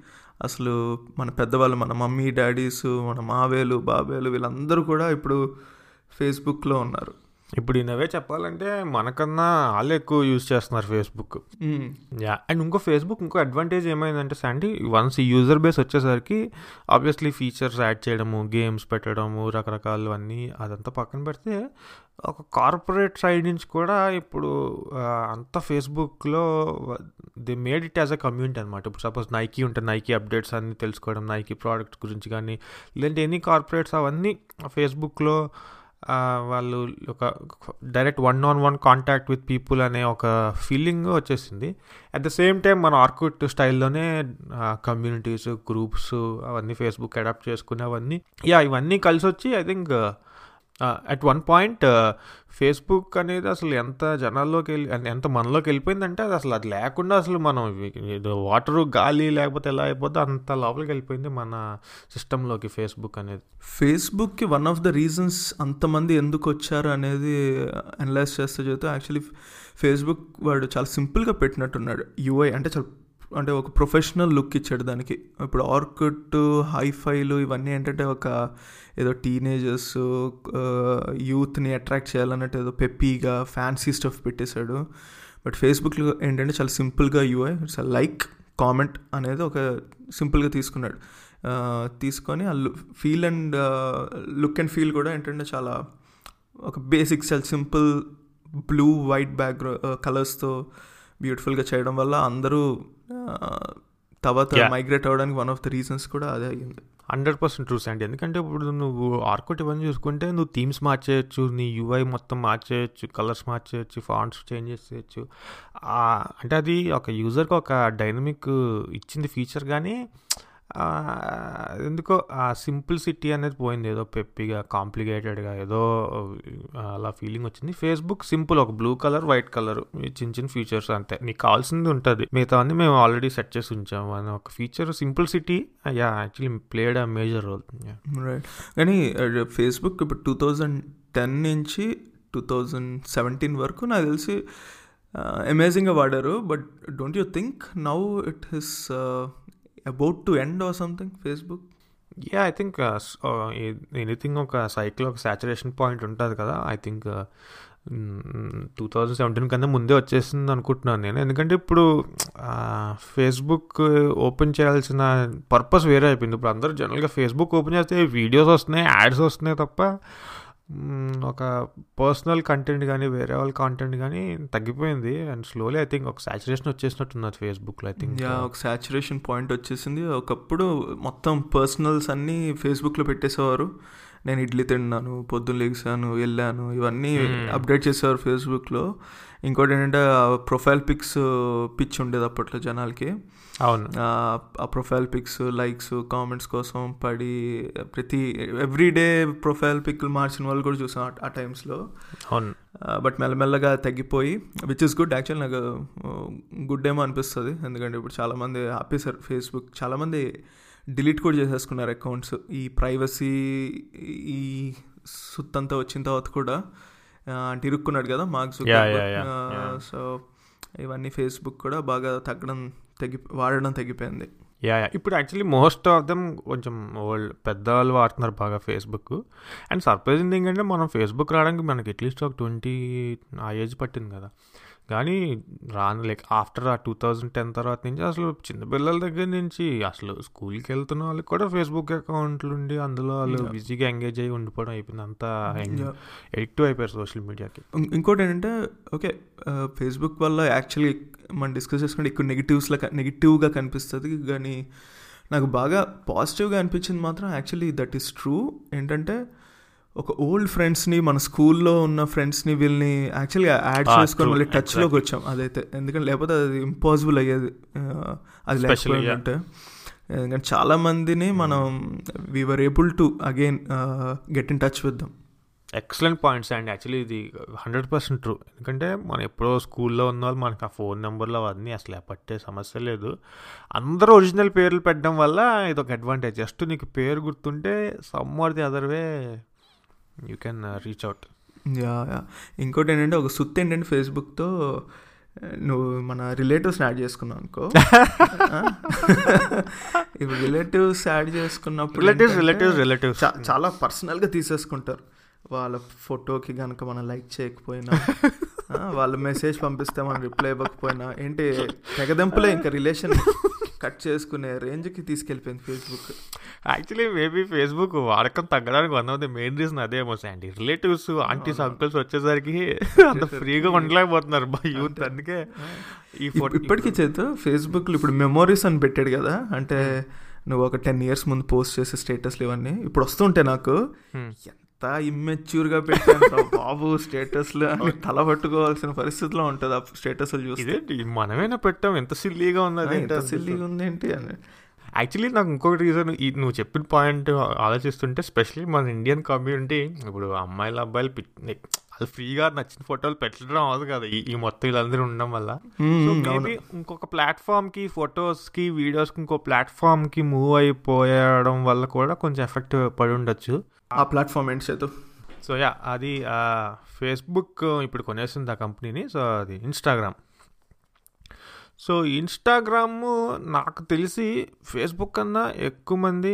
S1: అసలు మన పెద్దవాళ్ళు మన మమ్మీ డాడీస్ మన మావేలు బాబేలు వీళ్ళందరూ కూడా ఇప్పుడు ఫేస్బుక్లో ఉన్నారు.
S3: ఇప్పుడు ఇన్నవే చెప్పాలంటే మనకన్నా వాళ్ళు ఎక్కువ యూజ్ చేస్తున్నారు ఫేస్బుక్ యా అండ్ ఇంకో ఫేస్బుక్ ఇంకో అడ్వాంటేజ్ ఏమైందంటే శాండీ వన్స్ ఈ యూజర్ బేస్ వచ్చేసరికి ఆబ్వియస్లీ ఫీచర్స్ యాడ్ చేయడము గేమ్స్ పెట్టడము రకరకాలు అన్నీ అదంతా పక్కన పెడితే ఒక కార్పొరేట్ సైడ్ నుంచి కూడా ఇప్పుడు అంత ఫేస్బుక్లో the made it as a community అనమాట ఇప్పుడు సపోజ్ నైకీ ఉంటే నైకీ అప్డేట్స్ అన్నీ తెలుసుకోవడం నైకీ ప్రోడక్ట్స్ గురించి కానీ లేదంటే ఎనీ కార్పొరేట్స్ అవన్నీ ఫేస్బుక్లో వాళ్ళు ఒక direct one on one contact with people అనే ఒక ఫీలింగ్ వచ్చేసింది. అట్ ద సేమ్ టైం మన ఆర్కుట్ స్టైల్లోనే కమ్యూనిటీస్ గ్రూప్స్ అవన్నీ ఫేస్బుక్ అడాప్ట్ చేసుకుని అవన్నీ. యా ఇవన్నీ కలిసి వచ్చి I think at one point Facebook అనేది అసలు ఎంత జనాల్లోకి వెళ్ళి ఎంత మనలోకి వెళ్ళిపోయిందంటే అది అసలు అది లేకుండా అసలు మనం వాటరు గాలి లేకపోతే ఎలా అయిపోతే అంత లోపలికి వెళ్ళిపోయింది మన సిస్టంలోకి ఫేస్బుక్ అనేది.
S1: ఫేస్బుక్కి వన్ ఆఫ్ ద రీజన్స్ అంతమంది ఎందుకు వచ్చారు అనేది అనలైజ్ చేస్తే చెబితే యాక్చువల్లీ ఫేస్బుక్ వాడు చాలా సింపుల్గా పెట్టినట్టున్నాడు. యూఐ అంటే చాలా అంటే ఒక ప్రొఫెషనల్ లుక్ ఇచ్చాడు దానికి. ఇప్పుడు ఆర్కుట్ హైఫైలు ఇవన్నీ ఏంటంటే ఒక ఏదో టీనేజర్స్ యూత్ని అట్రాక్ట్ చేయాలన్నట్టు ఏదో పెప్పీగా ఫ్యాన్సీ స్టఫ్ పెట్టేశాడు. బట్ ఫేస్బుక్లో ఏంటంటే చాలా సింపుల్గా యూఐ ఇట్స్ లైక్ కామెంట్ అనేది ఒక సింపుల్గా తీసుకున్నాడు. తీసుకొని ఆ feel and look and feel కూడా ఏంటంటే చాలా ఒక బేసిక్ చాలా సింపుల్ బ్లూ వైట్ బ్యాక్గ్రౌండ్ కలర్స్తో బ్యూటిఫుల్గా చేయడం వల్ల అందరూ తర్వాత మైగ్రేట్ అవ్వడానికి వన్ ఆఫ్ ద రీజన్స్ కూడా అదే అయ్యింది.
S3: హండ్రెడ్ పర్సెంట్ ట్రూస్ అండి. ఎందుకంటే ఇప్పుడు నువ్వు ఆర్కోట్ ఇవన్నీ చూసుకుంటే నువ్వు థీమ్స్ మార్చేయచ్చు నీ యూఐ మొత్తం మార్చేయచ్చు కలర్స్ మార్చేయచ్చు ఫాంట్స్ చేంజ్ చేసేయచ్చు. అంటే అది ఒక యూజర్కి ఒక డైనమిక్ ఇచ్చింది ఫీచర్ కానీ ఎందుకో ఆ సింప్లిసిటీ అనేది పోయింది. ఏదో పెప్పిగా కాంప్లికేటెడ్గా ఏదో అలా ఫీలింగ్ వచ్చింది. ఫేస్బుక్ సింపుల్ ఒక బ్లూ కలర్ వైట్ కలర్ చిన్న చిన్న ఫీచర్స్ అంతే. నీకు కావాల్సింది ఉంటుంది. మిగతా అన్ని మేము ఆల్రెడీ సెట్ చేసి ఉంచాము. అని ఒక feature simplicity yeah actually played a major role
S1: right కానీ ఫేస్బుక్ ఇప్పుడు టూ థౌజండ్ టెన్ నుంచి టూ థౌజండ్ సెవెంటీన్ వరకు నాకు తెలిసి అమేజింగ్గా వాడారు. But don't you think now it is about to end or something Facebook
S3: yeah I think anything ఒక cycle ఒక సాచురేషన్ పాయింట్ ఉంటుంది కదా I think two thousand seventeen కన్నా ముందే వచ్చేసింది అనుకుంటున్నాను నేను. ఎందుకంటే ఇప్పుడు ఫేస్బుక్ ఓపెన్ చేయాల్సిన పర్పస్ వేరే అయిపోయింది. ఇప్పుడు అందరూ జనరల్గా ఫేస్బుక్ ఓపెన్ చేస్తే వీడియోస్ వస్తున్నాయి యాడ్స్ వస్తున్నాయి తప్ప ఒక పర్సనల్ కంటెంట్ కానీ వేరే వాళ్ళ కంటెంట్ కానీ తగ్గిపోయింది. అండ్ స్లోలీ ఐ థింక్ ఒక సాచురేషన్ వచ్చేసినట్టున్నది ఫేస్బుక్లో ఐ థింక్.
S1: ఒక సాచురేషన్ పాయింట్ వచ్చేసింది. ఒకప్పుడు మొత్తం పర్సనల్స్ అన్నీ ఫేస్బుక్లో పెట్టేసేవారు. నేను ఇడ్లీ తిన్నాను పొద్దున్న లేచాను వెళ్ళాను ఇవన్నీ అప్డేట్ చేసేవారు ఫేస్బుక్లో. ఇంకోటి ఏంటంటే ప్రొఫైల్ పిక్స్ పిచ్ ఉండేది అప్పట్లో జనాలకి.
S3: అవును.
S1: ఆ ప్రొఫైల్ పిక్స్ లైక్స్ కామెంట్స్ కోసం పడి ప్రతి ఎవ్రీడే ప్రొఫైల్ పిక్లు మార్చిన వాళ్ళు కూడా చూసాం ఆ టైమ్స్లో
S3: అవును.
S1: బట్ మెల్లమెల్లగా తగ్గిపోయి విచ్ ఇస్ గుడ్ యాక్చువల్ నాకు గుడ్ ఏమో అనిపిస్తుంది. ఎందుకంటే ఇప్పుడు చాలామంది ఆపేశారు ఫేస్బుక్ చాలామంది డిలీట్ కూడా చేసేసుకున్నారు అకౌంట్స్ ఈ ప్రైవసీ ఈ సుత్తంతా వచ్చిన తర్వాత కూడా అంటే ఇరుక్కున్నాడు కదా Mark
S3: Yeah, yeah, yeah, yeah.
S1: So ఇవన్నీ ఫేస్బుక్ కూడా బాగా తగ్గడం తగ్గి వాడడం తగ్గిపోయింది
S3: యా యా. ఇప్పుడు యాక్చువల్లీ మోస్ట్ ఆఫ్ దెమ్ కొంచెం ఓల్డ్ పెద్దవాళ్ళు వాడుతున్నారు బాగా ఫేస్బుక్. అండ్ సర్ప్రైజింగ్ ఏంటంటే మనం ఫేస్బుక్ రావడానికి మనకి అట్లీస్ట్ ఒక ట్వంటీ ఆ ఏజ్ పట్టింది కదా. కానీ రాను like after uh two thousand ten తర్వాత నుంచి అసలు చిన్నపిల్లల దగ్గర నుంచి అసలు స్కూల్కి వెళ్తున్న వాళ్ళకి కూడా ఫేస్బుక్ అకౌంట్లు ఉండి అందులో వాళ్ళు. బిజీగా ఎంగేజ్ అయ్యి ఉండిపోవడం అయిపోయింది అంతా. ఎడిక్టివ్ అయిపోయారు సోషల్ మీడియాకి
S1: ఇంకోటి ఏంటంటే ఓకే ఫేస్బుక్ వల్ల యాక్చువల్లీ మనం డిస్కస్ చేసుకుంటే ఎక్కువ నెగిటివ్స్లో నెగిటివ్గా కనిపిస్తుంది కానీ నాకు బాగా పాజిటివ్గా అనిపించింది మాత్రం యాక్చువల్లీ దట్ ఈస్ ట్రూ ఏంటంటే ఒక ఓల్డ్ ఫ్రెండ్స్ని మన స్కూల్లో ఉన్న ఫ్రెండ్స్ని వీళ్ళని యాక్చువల్గా యాడ్
S3: Ah,
S1: చేసుకొని మళ్ళీ టచ్లోకి. వచ్చాం. అదైతే. ఎందుకంటే లేకపోతే అది ఇంపాసిబుల్ అయ్యేది. అది. లేకపోయిందంటే. ఎందుకంటే చాలా మందిని మనం we are able to again get in touch with them
S3: excellent points and. Actually ఇది హండ్రెడ్ పర్సెంట్ ట్రూ ఎందుకంటే మనం ఎప్పుడో స్కూల్లో ఉన్న వాళ్ళు మనకి ఆ ఫోన్ నెంబర్లో అవన్నీ అసలు పట్టే సమస్య లేదు. అందరూ ఒరిజినల్ పేర్లు పెట్టడం వల్ల ఇది ఒక అడ్వాంటేజ్ జస్ట్ నీకు పేరు గుర్తుంటే some or the other way you can reach out
S1: yeah yeah. ఇంకోటి ఏంటంటే ఒక సుత్తి ఏంటంటే ఫేస్బుక్తో నువ్వు మన రిలేటివ్స్ని యాడ్ చేసుకున్నావు అనుకో? ఇప్పుడు రిలేటివ్స్ యాడ్ చేసుకున్నప్పుడు
S3: రిలేటివ్స్ రిలేటివ్స్ రిలేటివ్స్
S1: చాలా పర్సనల్గా తీసేసుకుంటారు. వాళ్ళ ఫోటోకి కనుక మనం లైక్ చేయకపోయినా వాళ్ళు మెసేజ్ పంపిస్తే మనం రిప్లై ఇవ్వకపోయినా ఏంటి తెగదెంపులే ఇంకా రిలేషన్ కట్ చేసుకునే రేంజ్కి తీసుకెళ్ళిపోయింది ఫేస్బుక్
S3: యాక్చువల్లీ మేబీ ఫేస్బుక్ వాడకం తగ్గడానికి one of the main reason అదేమో అండి రిలేటివ్స్ ఆంటీస్ అంకుల్స్ వచ్చేసరికి అంత ఫ్రీగా ఉండలేకపోతున్నారు బా యూత్ అందుకే ఈ ఫోటో
S1: ఇప్పటికీ చేత ఫేస్బుక్లో ఇప్పుడు మెమోరీస్ అని పెట్టాడు కదా అంటే నువ్వు ఒక టెన్ ఇయర్స్ ముందు పోస్ట్ చేసే స్టేటస్లు ఇవన్నీ ఇప్పుడు వస్తుంటాయి నాకు. ఎంత ఇమ్మెచ్యూర్గా పెట్టాను బాబు స్టేటస్లు అని తల పట్టుకోవాల్సిన పరిస్థితిలో ఉంటుంది ఆ స్టేటస్లు చూస్తే.
S3: ఇదేంటి? మనమేనా పెట్టాం? ఎంత సిల్లీగా ఉన్నది
S1: ఎంత సిల్లీగా ఉంది ఏంటి అని.
S3: యాక్చువల్లీ నాకు ఇంకొక రీజన్ ఈ నువ్వు చెప్పిన పాయింట్ ఆలోచిస్తుంటే స్పెషల్లీ మన ఇండియన్ కమ్యూనిటీ ఇప్పుడు అమ్మాయిలు అబ్బాయిలు వాళ్ళు ఫ్రీగా నచ్చిన ఫోటోలు పెట్టడం అవ్వదు కదా ఈ- ఈ మొత్తం వీళ్ళందరూ ఉండడం వల్ల. ఇంకొక ప్లాట్ఫామ్కి ఫొటోస్కి వీడియోస్కి ఇంకో ప్లాట్ఫామ్కి మూవ్ అయిపోయడం వల్ల కూడా కొంచెం ఎఫెక్ట్ పడి ఉండొచ్చు.
S1: ఆ ప్లాట్ఫామ్ ఏంటి చేతు
S3: సో యా అది ఫేస్బుక్ ఇప్పుడు కొనేసింది ఆ కంపెనీని. సో అది ఇన్స్టాగ్రామ్. సో ఇన్స్టాగ్రామ్ నాకు తెలిసి ఫేస్బుక్ కన్నా ఎక్కువ మంది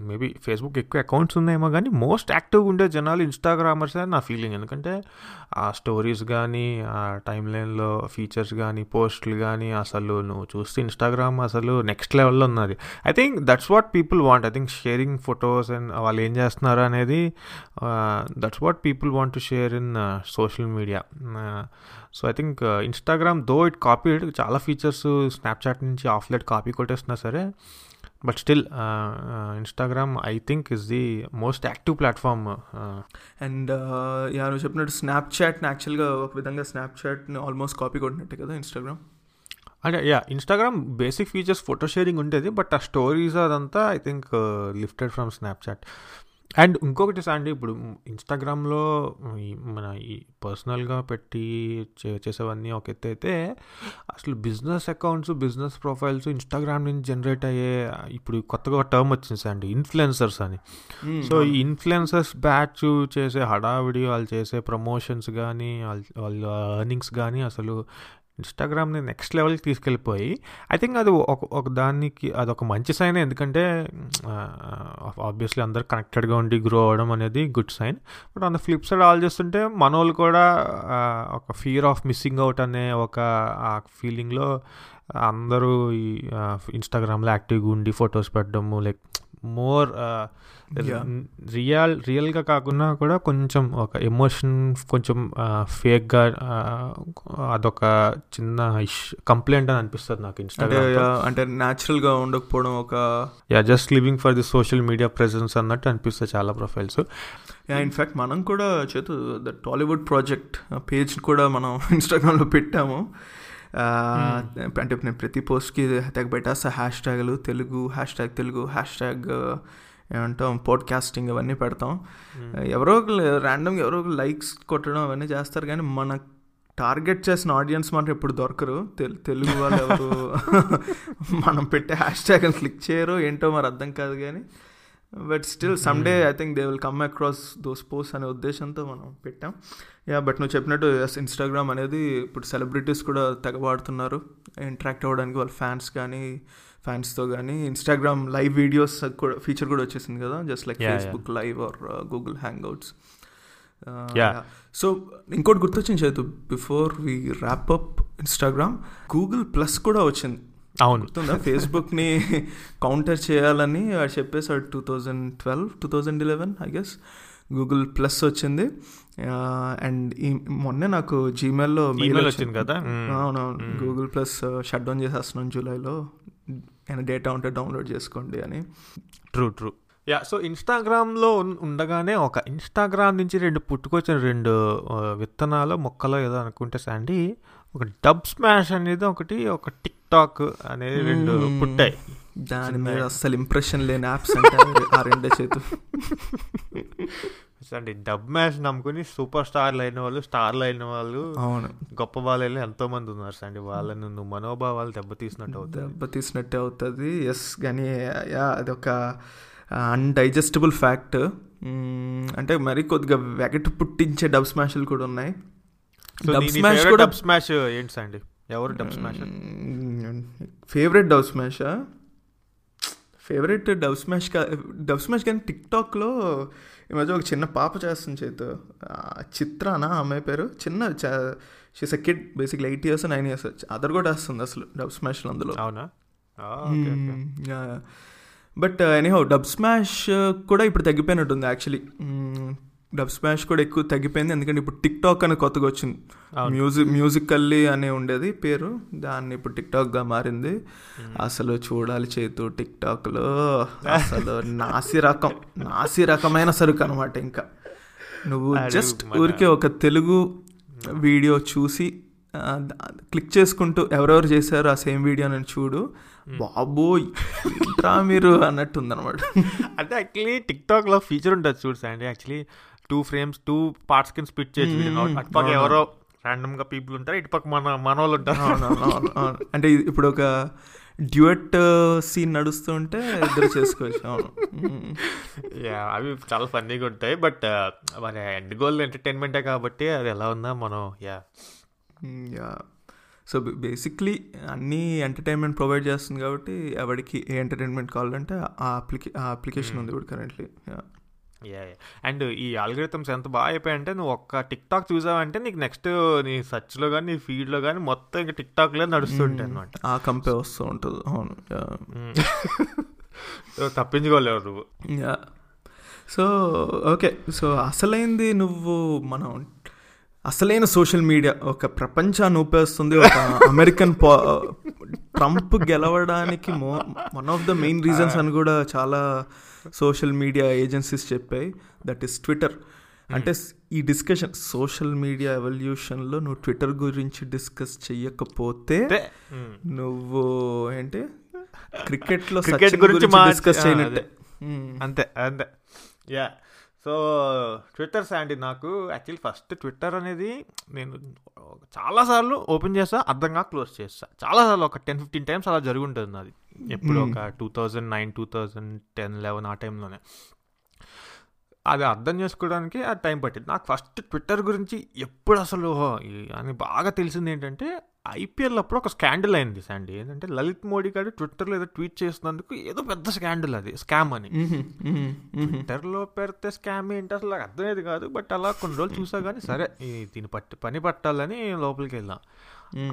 S3: మేబీ ఫేస్బుక్ ఎక్కువ అకౌంట్స్ ఉన్నాయేమో కానీ మోస్ట్ యాక్టివ్గా ఉండే జనాలు ఇన్స్టాగ్రామర్స్ అని నా ఫీలింగ్. ఎందుకంటే ఆ స్టోరీస్ కానీ ఆ టైం లైన్లో ఫీచర్స్ కానీ పోస్టులు కానీ అసలు నువ్వు చూస్తే ఇన్స్టాగ్రామ్ అసలు నెక్స్ట్ లెవెల్లో ఉన్నది. I think that's what people want. I think sharing photos and వాళ్ళు ఏం చేస్తున్నారు అనేది that's what people want to share in social media. So I think Instagram though it copied చాలా ఫీచర్స్ స్నాప్చాట్ నుంచి ఆఫ్లైట్ copy కొట్టేస్తున్నా సరే but still Instagram I think is the most active platform
S1: and yeah నువ్వు చెప్పినట్టు స్నాప్చాట్ని యాక్చువల్గా ఒక విధంగా స్నాప్చాట్ని almost copy కొట్టినట్టే కదా ఇన్స్టాగ్రామ్
S3: అంటే yeah Instagram basic features photo sharing ఉండేది బట్ ఆ స్టోరీస్ అదంతా I think lifted from Snapchat and ఇంకొకటి అండి ఇప్పుడు ఇన్స్టాగ్రామ్లో మన ఈ పర్సనల్గా పెట్టి చేసేవన్నీ ఒక ఎత్తు అయితే అసలు business accounts business profiles Instagram నుంచి జనరేట్ అయ్యే ఇప్పుడు కొత్తగా టర్మ్ వచ్చింది అండి ఇన్ఫ్లుయెన్సర్స్ అని. సో ఈ ఇన్ఫ్లుయెన్సర్స్ బ్యాచ్ చేసే హడావిడి వాళ్ళు చేసే ప్రమోషన్స్ కానీ వాళ్ళ వాళ్ళ ఎర్నింగ్స్ కానీ అసలు ఇన్స్టాగ్రామ్ని నెక్స్ట్ లెవెల్కి తీసుకెళ్ళిపోయి ఐ థింక్ అది ఒక ఒక దానికి అది ఒక మంచి సైన్ ఎందుకంటే ఆబ్వియస్లీ అందరు కనెక్టెడ్గా ఉండి గ్రో అవ్వడం అనేది good sign but on the flip side ఆలోచిస్తుంటే మన వాళ్ళు కూడా ఒక ఫియర్ ఆఫ్ మిస్సింగ్ అవుట్ అనే ఒక ఆ ఫీలింగ్లో అందరూ ఈ ఇన్స్టాగ్రామ్లో యాక్టివ్గా ఉండి ఫొటోస్ పెట్టడము లైక్ మోర్. రియల్ రియల్గా కాకుండా కూడా కొంచెం ఒక ఎమోషన్ కొంచెం ఫేక్గా అదొక చిన్న కంప్లైంట్ అని అనిపిస్తుంది నాకు ఇన్స్టాగ్రామ్
S1: అంటే న్యాచురల్గా ఉండకపోవడం ఒక
S3: yeah just living for the social media presence అన్నట్టు అనిపిస్తుంది చాలా ప్రొఫైల్స్
S1: ఇన్ఫ్యాక్ట్ మనం కూడా Chetu the Tollywood project page కూడా మనం ఇన్స్టాగ్రామ్లో పెట్టాము. అంటే నేను ప్రతి పోస్ట్కి తెగ పెట్టేస్తా హ్యాష్ ట్యాగ్లు Telugu hash tag Telugu hash tag ఏమంటాం పాడ్కాస్టింగ్ అవన్నీ పెడతాం. ఎవరో ఒకరు ర్యాండమ్గా ఎవరో ఒకరు లైక్స్ కొట్టడం అవన్నీ చేస్తారు కానీ మన టార్గెట్ చేసిన ఆడియన్స్ మాత్రం ఎప్పుడు దొరకరు. తెలు- తెలుగు వాళ్ళు ఎవరు మనం పెట్టే హ్యాష్ ట్యాగ్ క్లిక్ చేయరు ఏంటో మరి అర్థం కాదు కానీ. But still some day I think they will come across those post అనే ఉద్దేశంతో మనం పెట్టాం. యా బట్ నువ్వు చెప్పినట్టు ఎస్ ఇన్స్టాగ్రామ్ అనేది ఇప్పుడు సెలబ్రిటీస్ కూడా తెగ వాడుతున్నారు ఇంటరాక్ట్ అవ్వడానికి వాళ్ళ ఫ్యాన్స్ కానీ ఫ్యాన్స్తో కానీ. ఇన్స్టాగ్రామ్ లైవ్ వీడియోస్ కూడా ఫీచర్ కూడా వచ్చేసింది కదా. Just like. Facebook live or Google hangouts. So ఇంకోటి గుర్తొచ్చింది Chetu before we wrap up Instagram Google plus కూడా వచ్చింది.
S3: అవును.
S1: గుర్తుందా? ఫేస్బుక్ని కౌంటర్ చేయాలని వాడు చెప్పేసాడు two thousand twelve two thousand eleven I guess Google plus వచ్చింది. అండ్ ఈ మొన్నే నాకు జీమెయిల్లో
S3: ఈమెయిల్ వచ్చింది. కదా.
S1: అవునవును. గూగుల్ ప్లస్ షట్ డౌన్ చేసేస్తున్నాం జూలైలో. డేటా ఉంటే డౌన్లోడ్ చేసుకోండి అని.
S3: ట్రూ ట్రూ యా సో ఇన్స్టాగ్రామ్లో ఉండగానే ఒక ఇన్స్టాగ్రామ్ నుంచి రెండు పుట్టుకొచ్చిన రెండు విత్తనాలు మొక్కలు ఏదో అనుకుంటే శాండీ ఒక డబ్ స్మాష్ అనేది ఒకటి ఒక టిక్ టాక్ అనేది రెండు. పుట్టాయి.
S1: దాని మీద అస్సలు ఇంప్రెషన్ లేని యాప్స్ అంటే ఆ రెండే చేతు
S3: అంటే డబ్ మ్యాచ్ నమ్ముకుని సూపర్ స్టార్లు అయిన వాళ్ళు స్టార్లు అయిన వాళ్ళు
S1: అవును.
S3: గొప్ప వాళ్ళు ఎంతో మంది ఉన్నారు సండి వాళ్ళని నువ్వు మనోభావాలు దెబ్బతీసినట్టు అవుతుంది
S1: దెబ్బతీసినట్టే అవుతుంది. ఎస్ కానీ యా అదొక అన్డైజెస్టబుల్ ఫ్యాక్ట్ అంటే మరి కొద్దిగా వెగటు పుట్టించే డబ్ స్మాష్లు కూడా ఉన్నాయి. డబ్ స్మాష్ కూడా
S3: డబ్ స్మాష్ ఏంటి సండి ఎవరు Dubsmash
S1: favourite Dubsmash? Favourite Dubsmash కా డబ్ స్మాష్ కానీ టిక్ టాక్లో ఈ మధ్య ఒక చిన్న పాప చేస్తుంది చేతు. చిత్రానా? అమ్మాయి పేరు? చిన్న she's a kid basically eight years nine years other కూడా వేస్తుంది అసలు డబ్ స్మాష్లు అందులో.
S3: అవునా.
S1: బట్ ఎనీహౌ డబ్ స్మాష్ కూడా ఇప్పుడు తగ్గిపోయినట్టుంది యాక్చువల్లీ డబ్ స్మాష్ కూడా ఎక్కువ తగ్గిపోయింది. ఎందుకంటే ఇప్పుడు టిక్ టాక్ అని కొత్తగా వచ్చింది. మ్యూజిక్ మ్యూజికల్లీ అనే ఉండేది పేరు. దాన్ని ఇప్పుడు టిక్ టాక్గా మారింది అసలు చూడాలి చేతు టిక్ టాక్లో అసలు నాసి రకం నాసి రకమైన సరుకు అనమాట ఇంకా. నువ్వు జస్ట్ ఊరికే ఒక తెలుగు వీడియో చూసి క్లిక్ చేసుకుంటూ ఎవరెవరు చేశారు ఆ సేమ్ వీడియో అని చూడు. బాబోయ్ ఏంట్రా మీరు అన్నట్టు ఉందన్నమాట.
S3: అంటే యాక్చువల్లీ టిక్ టాక్లో ఫీచర్ ఉంటుంది చూడు అండి actually two frames two parts కింద స్పిట్ చేసి అటుపక్క. ఎవరో ర్యాండమ్గా పీపుల్ ఉంటారు ఇటుపక్క మన మన వాళ్ళు ఉంటారు.
S1: అంటే ఇప్పుడు ఒక డ్యూయట్ సీన్ నడుస్తుంటే ఇద్దరు చేసుకోవచ్చు. అవును.
S3: యా అవి చాలా ఫన్నీగా ఉంటాయి బట్ మన ఎండ్ గోల్ ఎంటర్టైన్మెంటే కాబట్టి అది ఎలా ఉందా మనం యా
S1: యా సో బేసిక్లీ అన్నీ ఎంటర్టైన్మెంట్ ప్రొవైడ్ చేస్తుంది కాబట్టి ఎవరికి ఏ ఎంటర్టైన్మెంట్ కావాలంటే ఆ అప్లికే ఆ అప్లికేషన్ ఉంది ఇప్పుడు కరెంట్లీ
S3: యా అండ్ ఈ ఆల్గరిథమ్స్ ఎంత బాగా అయిపోయాయంటే నువ్వు ఒక్క టిక్ టాక్ చూసావంటే నీకు నెక్స్ట్ నీ సర్చ్లో కానీ నీ ఫీడ్లో కానీ మొత్తం ఇంకా టిక్ టాక్లే నడుస్తుంటాయి అనమాట
S1: ఆ కంపే వస్తూ ఉంటుంది. అవును.
S3: తప్పించుకోలేవు నువ్వు.
S1: So okay. సో అసలైంది నువ్వు మనం అసలైన సోషల్ మీడియా ఒక ప్రపంచాన్ని ఊపేస్తుంది ఒక అమెరికన్ ట్రంప్ గెలవడానికి మో one of the main reasons అని కూడా చాలా సోషల్ మీడియా ఏజెన్సీస్ చెప్పాయి. That is Twitter. అంటే ఈ డిస్కషన్ సోషల్ మీడియా ఎవల్యూషన్లో నువ్వు ట్విట్టర్ గురించి డిస్కస్ చెయ్యకపోతే. నువ్వు ఏంటి? క్రికెట్లో సచిన్
S3: గురించి
S1: డిస్కస్ చేయనట్టే.
S3: అంతే అంతే. యా. సో ట్విట్టర్ శాండీ నాకు యాక్చువల్లీ ఫస్ట్ ట్విట్టర్ అనేది నేను చాలాసార్లు ఓపెన్ చేస్తా అర్థంగా క్లోజ్ చేస్తా. చాలాసార్లు ఒక టెన్ ఫిఫ్టీన్ టైమ్స్ అలా జరిగి ఉంటుంది నాది. ఎప్పుడు ఒక two thousand nine two thousand ten eleven ఆ టైంలోనే. అది అర్థం చేసుకోవడానికి ఆ టైం పట్టింది. నాకు ఫస్ట్ ట్విట్టర్ గురించి ఎప్పుడు అసలు అని బాగా తెలిసింది ఏంటంటే ఐపీఎల్ అప్పుడు ఒక స్కాండల్ అయింది సండి ఏంటంటే లలిత్ మోడీ గారు ట్విట్టర్లో ఏదో ట్వీట్ చేసినందుకు ఏదో పెద్ద స్కాండల్ అది స్కామ్ అని. ట్విట్టర్లో పెడితే స్కామ్ ఏంటి అసలు నాకు అర్థమయ్యేది కాదు బట్ అలా కొన్ని రోజులు చూసా కానీ సరే దీని పట్టి పని పట్టాలని లోపలికి వెళ్ళాం.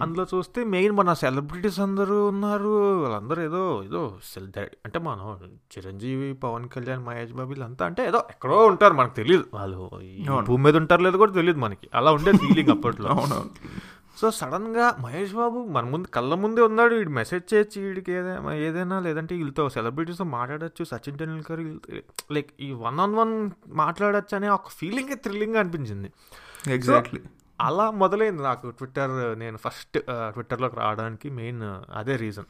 S3: అందులో చూస్తే మెయిన్ మన సెలబ్రిటీస్ అందరూ ఉన్నారు వాళ్ళందరూ ఏదో ఏదో సెల్ అంటే మనం చిరంజీవి పవన్ కళ్యాణ్ మహేష్ బాబు వీళ్ళంతా అంటే ఏదో ఎక్కడో ఉంటారు మనకు తెలియదు వాళ్ళు. భూమి మీద ఉంటారు లేదో కూడా తెలియదు మనకి. అలా ఉండే ఫీలింగ్ అప్పట్లో. సో సడన్గా మహేష్ బాబు మన ముందు కళ్ళ ముందే ఉన్నాడు. వీడు మెసేజ్ చేయొచ్చు వీడికి ఏదైనా ఏదైనా లేదంటే వీళ్ళతో సెలబ్రిటీస్తో మాట్లాడొచ్చు. సచిన్ టెండూల్కర్ లైక్ ఈ వన్ ఆన్ వన్ మాట్లాడొచ్చు అనే ఒక ఫీలింగ్ థ్రిల్లింగ్ అనిపించింది.
S1: ఎగ్జాక్ట్లీ
S3: అలా మొదలైంది నాకు ట్విట్టర్. నేను ఫస్ట్ ట్విట్టర్లోకి రావడానికి మెయిన్ అదే రీజన్.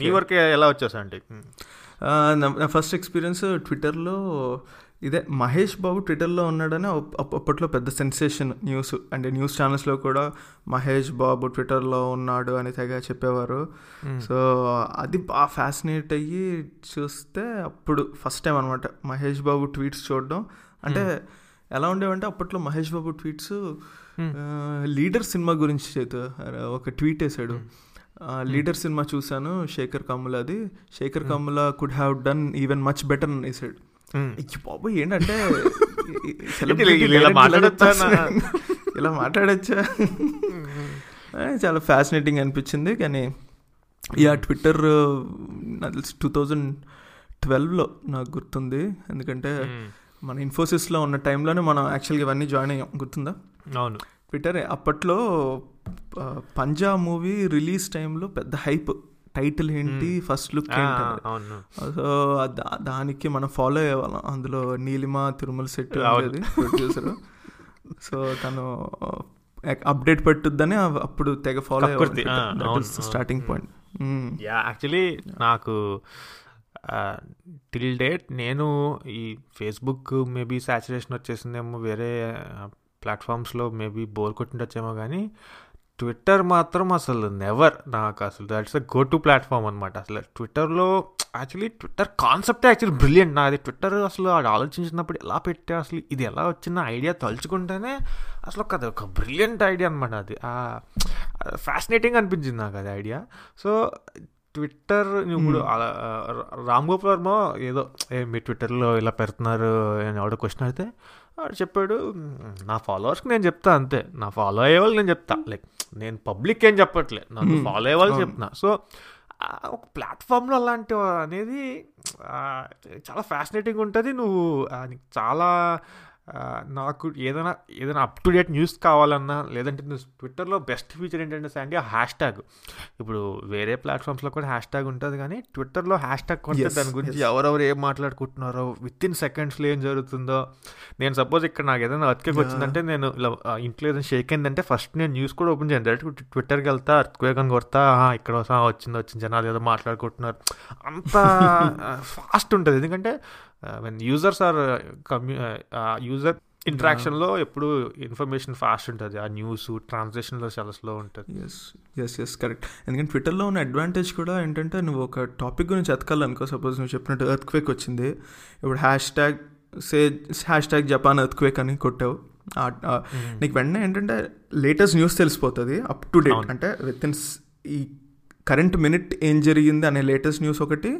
S3: నీ వరకే ఎలా వచ్చేసా అంటే
S1: నా ఫస్ట్ ఎక్స్పీరియన్స్ ట్విట్టర్లో ఇదే మహేష్ బాబు ట్విట్టర్లో ఉన్నాడని అప్- అప్- అప్పట్లో పెద్ద సెన్సేషన్ న్యూస్ అంటే న్యూస్ ఛానల్స్లో కూడా మహేష్ బాబు ట్విట్టర్లో ఉన్నాడు అని తెగ చెప్పేవారు. సో అది బాగా ఫ్యాసినేట్ అయ్యి చూస్తే అప్పుడు ఫస్ట్ టైం అనమాట మహేష్ బాబు ట్వీట్స్ చూడడం. అంటే ఎలా ఉండేవంటే అప్పట్లో మహేష్ బాబు ట్వీట్స్. లీడర్ సినిమా గురించి చేతు ఒక ట్వీట్ వేసాడు. లీడర్ సినిమా చూశాను శేఖర్ కమ్ముల అది Sekhar Kammula could have done even much better అని వేసాడు. బాబు ఏంటంటే
S3: ఇలా- మాట్లాడొచ్చా నా?
S1: ఇలా మాట్లాడచ్చా? చాలా ఫ్యాసినేటింగ్ అనిపించింది కానీ యా ట్విట్టర్ నాకు తెలిసి టూ థౌజండ్ ట్వెల్వ్లో నాకు గుర్తుంది. ఎందుకంటే. మన ఇన్ఫోసిస్లో ఉన్న టైంలోనే మనం యాక్చువల్గా ఇవన్నీ జాయిన్ అయ్యాం. గుర్తుందా?
S3: అవును.
S1: ట్విట్టర్ అప్పట్లో ఆ, పంజా మూవీ రిలీజ్ టైంలో పెద్ద హైప్ టైటిల్ ఏంటి? ఫస్ట్ లుక్ ఏంటి అనేది. సో దానికి మనం ఫాలో అయ్యేవాళ్ళం. అందులో నీలిమ తిరుమల సెట్
S3: అవును.
S1: ఉండేది ప్రొడ్యూసర్. సో తను అప్డేట్ పెట్టుద్దని అప్పుడు తెగ follow. Starting point
S3: yeah actually నాకు టిల్ డేట్ నేను ఈ ఫేస్బుక్ మేబీ సాచురేషన్ వచ్చేసిందేమో వేరే ప్లాట్ఫామ్స్లో మేబీ బోర్ కొట్టిండొచ్చేమో కానీ ట్విట్టర్ మాత్రం అసలు నెవర్ నాకు అసలు that's a go to platform అనమాట అసలు ట్విట్టర్లో యాక్చువల్లీ ట్విట్టర్ కాన్సెప్టే యాక్చువల్లీ బ్రిలియంట్ నాది ట్విట్టర్ అసలు ఆడు ఆలోచించినప్పుడు ఎలా పెట్టా అసలు ఇది ఎలా వచ్చిన ఐడియా తలుచుకుంటేనే అసలు ఒక అది ఒక బ్రిలియంట్ ఐడియా అనమాట అది. ఫ్యాసినేటింగ్ అనిపించింది నాకు అది ఐడియా సో ట్విట్టర్ ఇప్పుడు రామ్ గోపాల్ వర్మ ఏదో ఏ మీ ట్విట్టర్లో ఇలా పెడుతున్నారు అని ఆవిడ క్వశ్చన్ అడిగితే వాడు చెప్పాడు "మ్, నా ఫాలోవర్స్కి నేను చెప్తా అంతే నా ఫాలో అయ్యే వాళ్ళు నేను చెప్తా లైక్ నేను పబ్లిక్ ఏం చెప్పట్లేదు నన్ను. ఫాలో అయ్యే వాళ్ళు. చెప్తున్నా సో ఒక ప్లాట్ఫామ్లో అలాంటి అనేది చాలా ఫ్యాసినేటింగ్ ఉంటుంది నువ్వు చాలా నాకు ఏదైనా ఏదైనా అప్ టు డేట్ న్యూస్ కావాలన్నా లేదంటే ట్విట్టర్లో బెస్ట్ ఫీచర్ ఏంటంటే సండి ఆ హ్యాష్ ట్యాగ్ ఇప్పుడు వేరే ప్లాట్ఫామ్స్లో కూడా హ్యాష్ ట్యాగ్ ఉంటుంది కానీ ట్విట్టర్లో హ్యాష్ ట్యాగ్ కొంటే దాని గురించి. ఎవరెవరు ఏం మాట్లాడుకుంటున్నారో విత్ ఇన్ సెకండ్స్లో ఏం జరుగుతుందో. నేను సపోజ్ ఇక్కడ నాకు ఏదైనా అర్త్క్వేక్. వచ్చిందంటే నేను ఇలా ఇంట్లో ఏదైనా షేక్ అయిందంటే ఫస్ట్ నేను న్యూస్ కూడా ఓపెన్ చేయను డైరెక్ట్ ట్విట్టర్కి వెళ్తా అర్త్క్వేక్ అని కొడతా "ఆహా, ఇక్కడ వస్తా వచ్చింది వచ్చింది జనాలు ఏదో మాట్లాడుకుంటున్నారు. అంత ఫాస్ట్ ఉంటుంది. ఎందుకంటే వెన్ యూజర్స్ ఆర్ కమ్యూ యూజర్ ఇంటరాక్షన్లో ఎప్పుడు ఇన్ఫర్మేషన్ ఫాస్ట్ ఉంటుంది. ఆ న్యూస్ ట్రాన్సాక్షన్లో చాలా స్లో ఉంటుంది.
S1: ఎస్ ఎస్ ఎస్ కరెక్ట్ ఎందుకంటే ట్విట్టర్లో ఉన్న అడ్వాంటేజ్ కూడా ఏంటంటే నువ్వు ఒక టాపిక్ గురించి ఎతకాలనుకో సపోజ్ నువ్వు చెప్పినట్టు ఎర్త్ క్వేక్ వచ్చింది. ఇప్పుడు hashtag say hashtag Japan earthquake అని కొట్టావు. ఆ- నీకు వెంటనే ఏంటంటే లేటెస్ట్ న్యూస్ తెలిసిపోతుంది అప్ టు డేట్. అంటే విత్ ఇన్ ఈ కరెంట్ మినిట్ ఏం జరిగింది అనే లేటెస్ట్ న్యూస్ ఒకటి.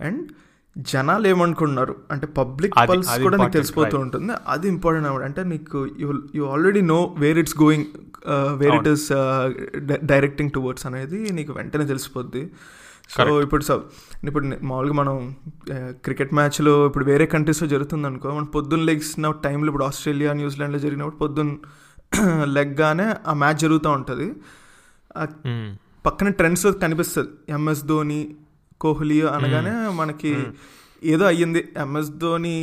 S1: అండ్ జనాలు ఏమనుకుంటున్నారు అంటే పబ్లిక్ పల్స్ కూడా నీకు తెలిసిపోతూ. ఉంటుంది. అది ఇంపార్టెంట్ అన్నమాట అంటే నీకు you you already know where it's going where it. Is directing towards అనేది నీకు వెంటనే తెలిసిపోద్ది. సో. ఇప్పుడు సో ఇప్పుడు మామూలుగా మనం క్రికెట్ మ్యాచ్లో ఇప్పుడు వేరే కంట్రీస్లో జరుగుతుంది అనుకో మనం పొద్దున్న లెగ్సిన టైంలో ఇప్పుడు ఆస్ట్రేలియా న్యూజిలాండ్లో జరిగినప్పుడు పొద్దున్న లెగ్గానే ఆ మ్యాచ్ జరుగుతూ ఉంటుంది. ఆ పక్కన ట్రెండ్స్ కనిపిస్తుంది. ఎంఎస్ ధోని కోహ్లీ అనగానే మనకి. ఏదో అయ్యింది. ఎంఎస్ ధోని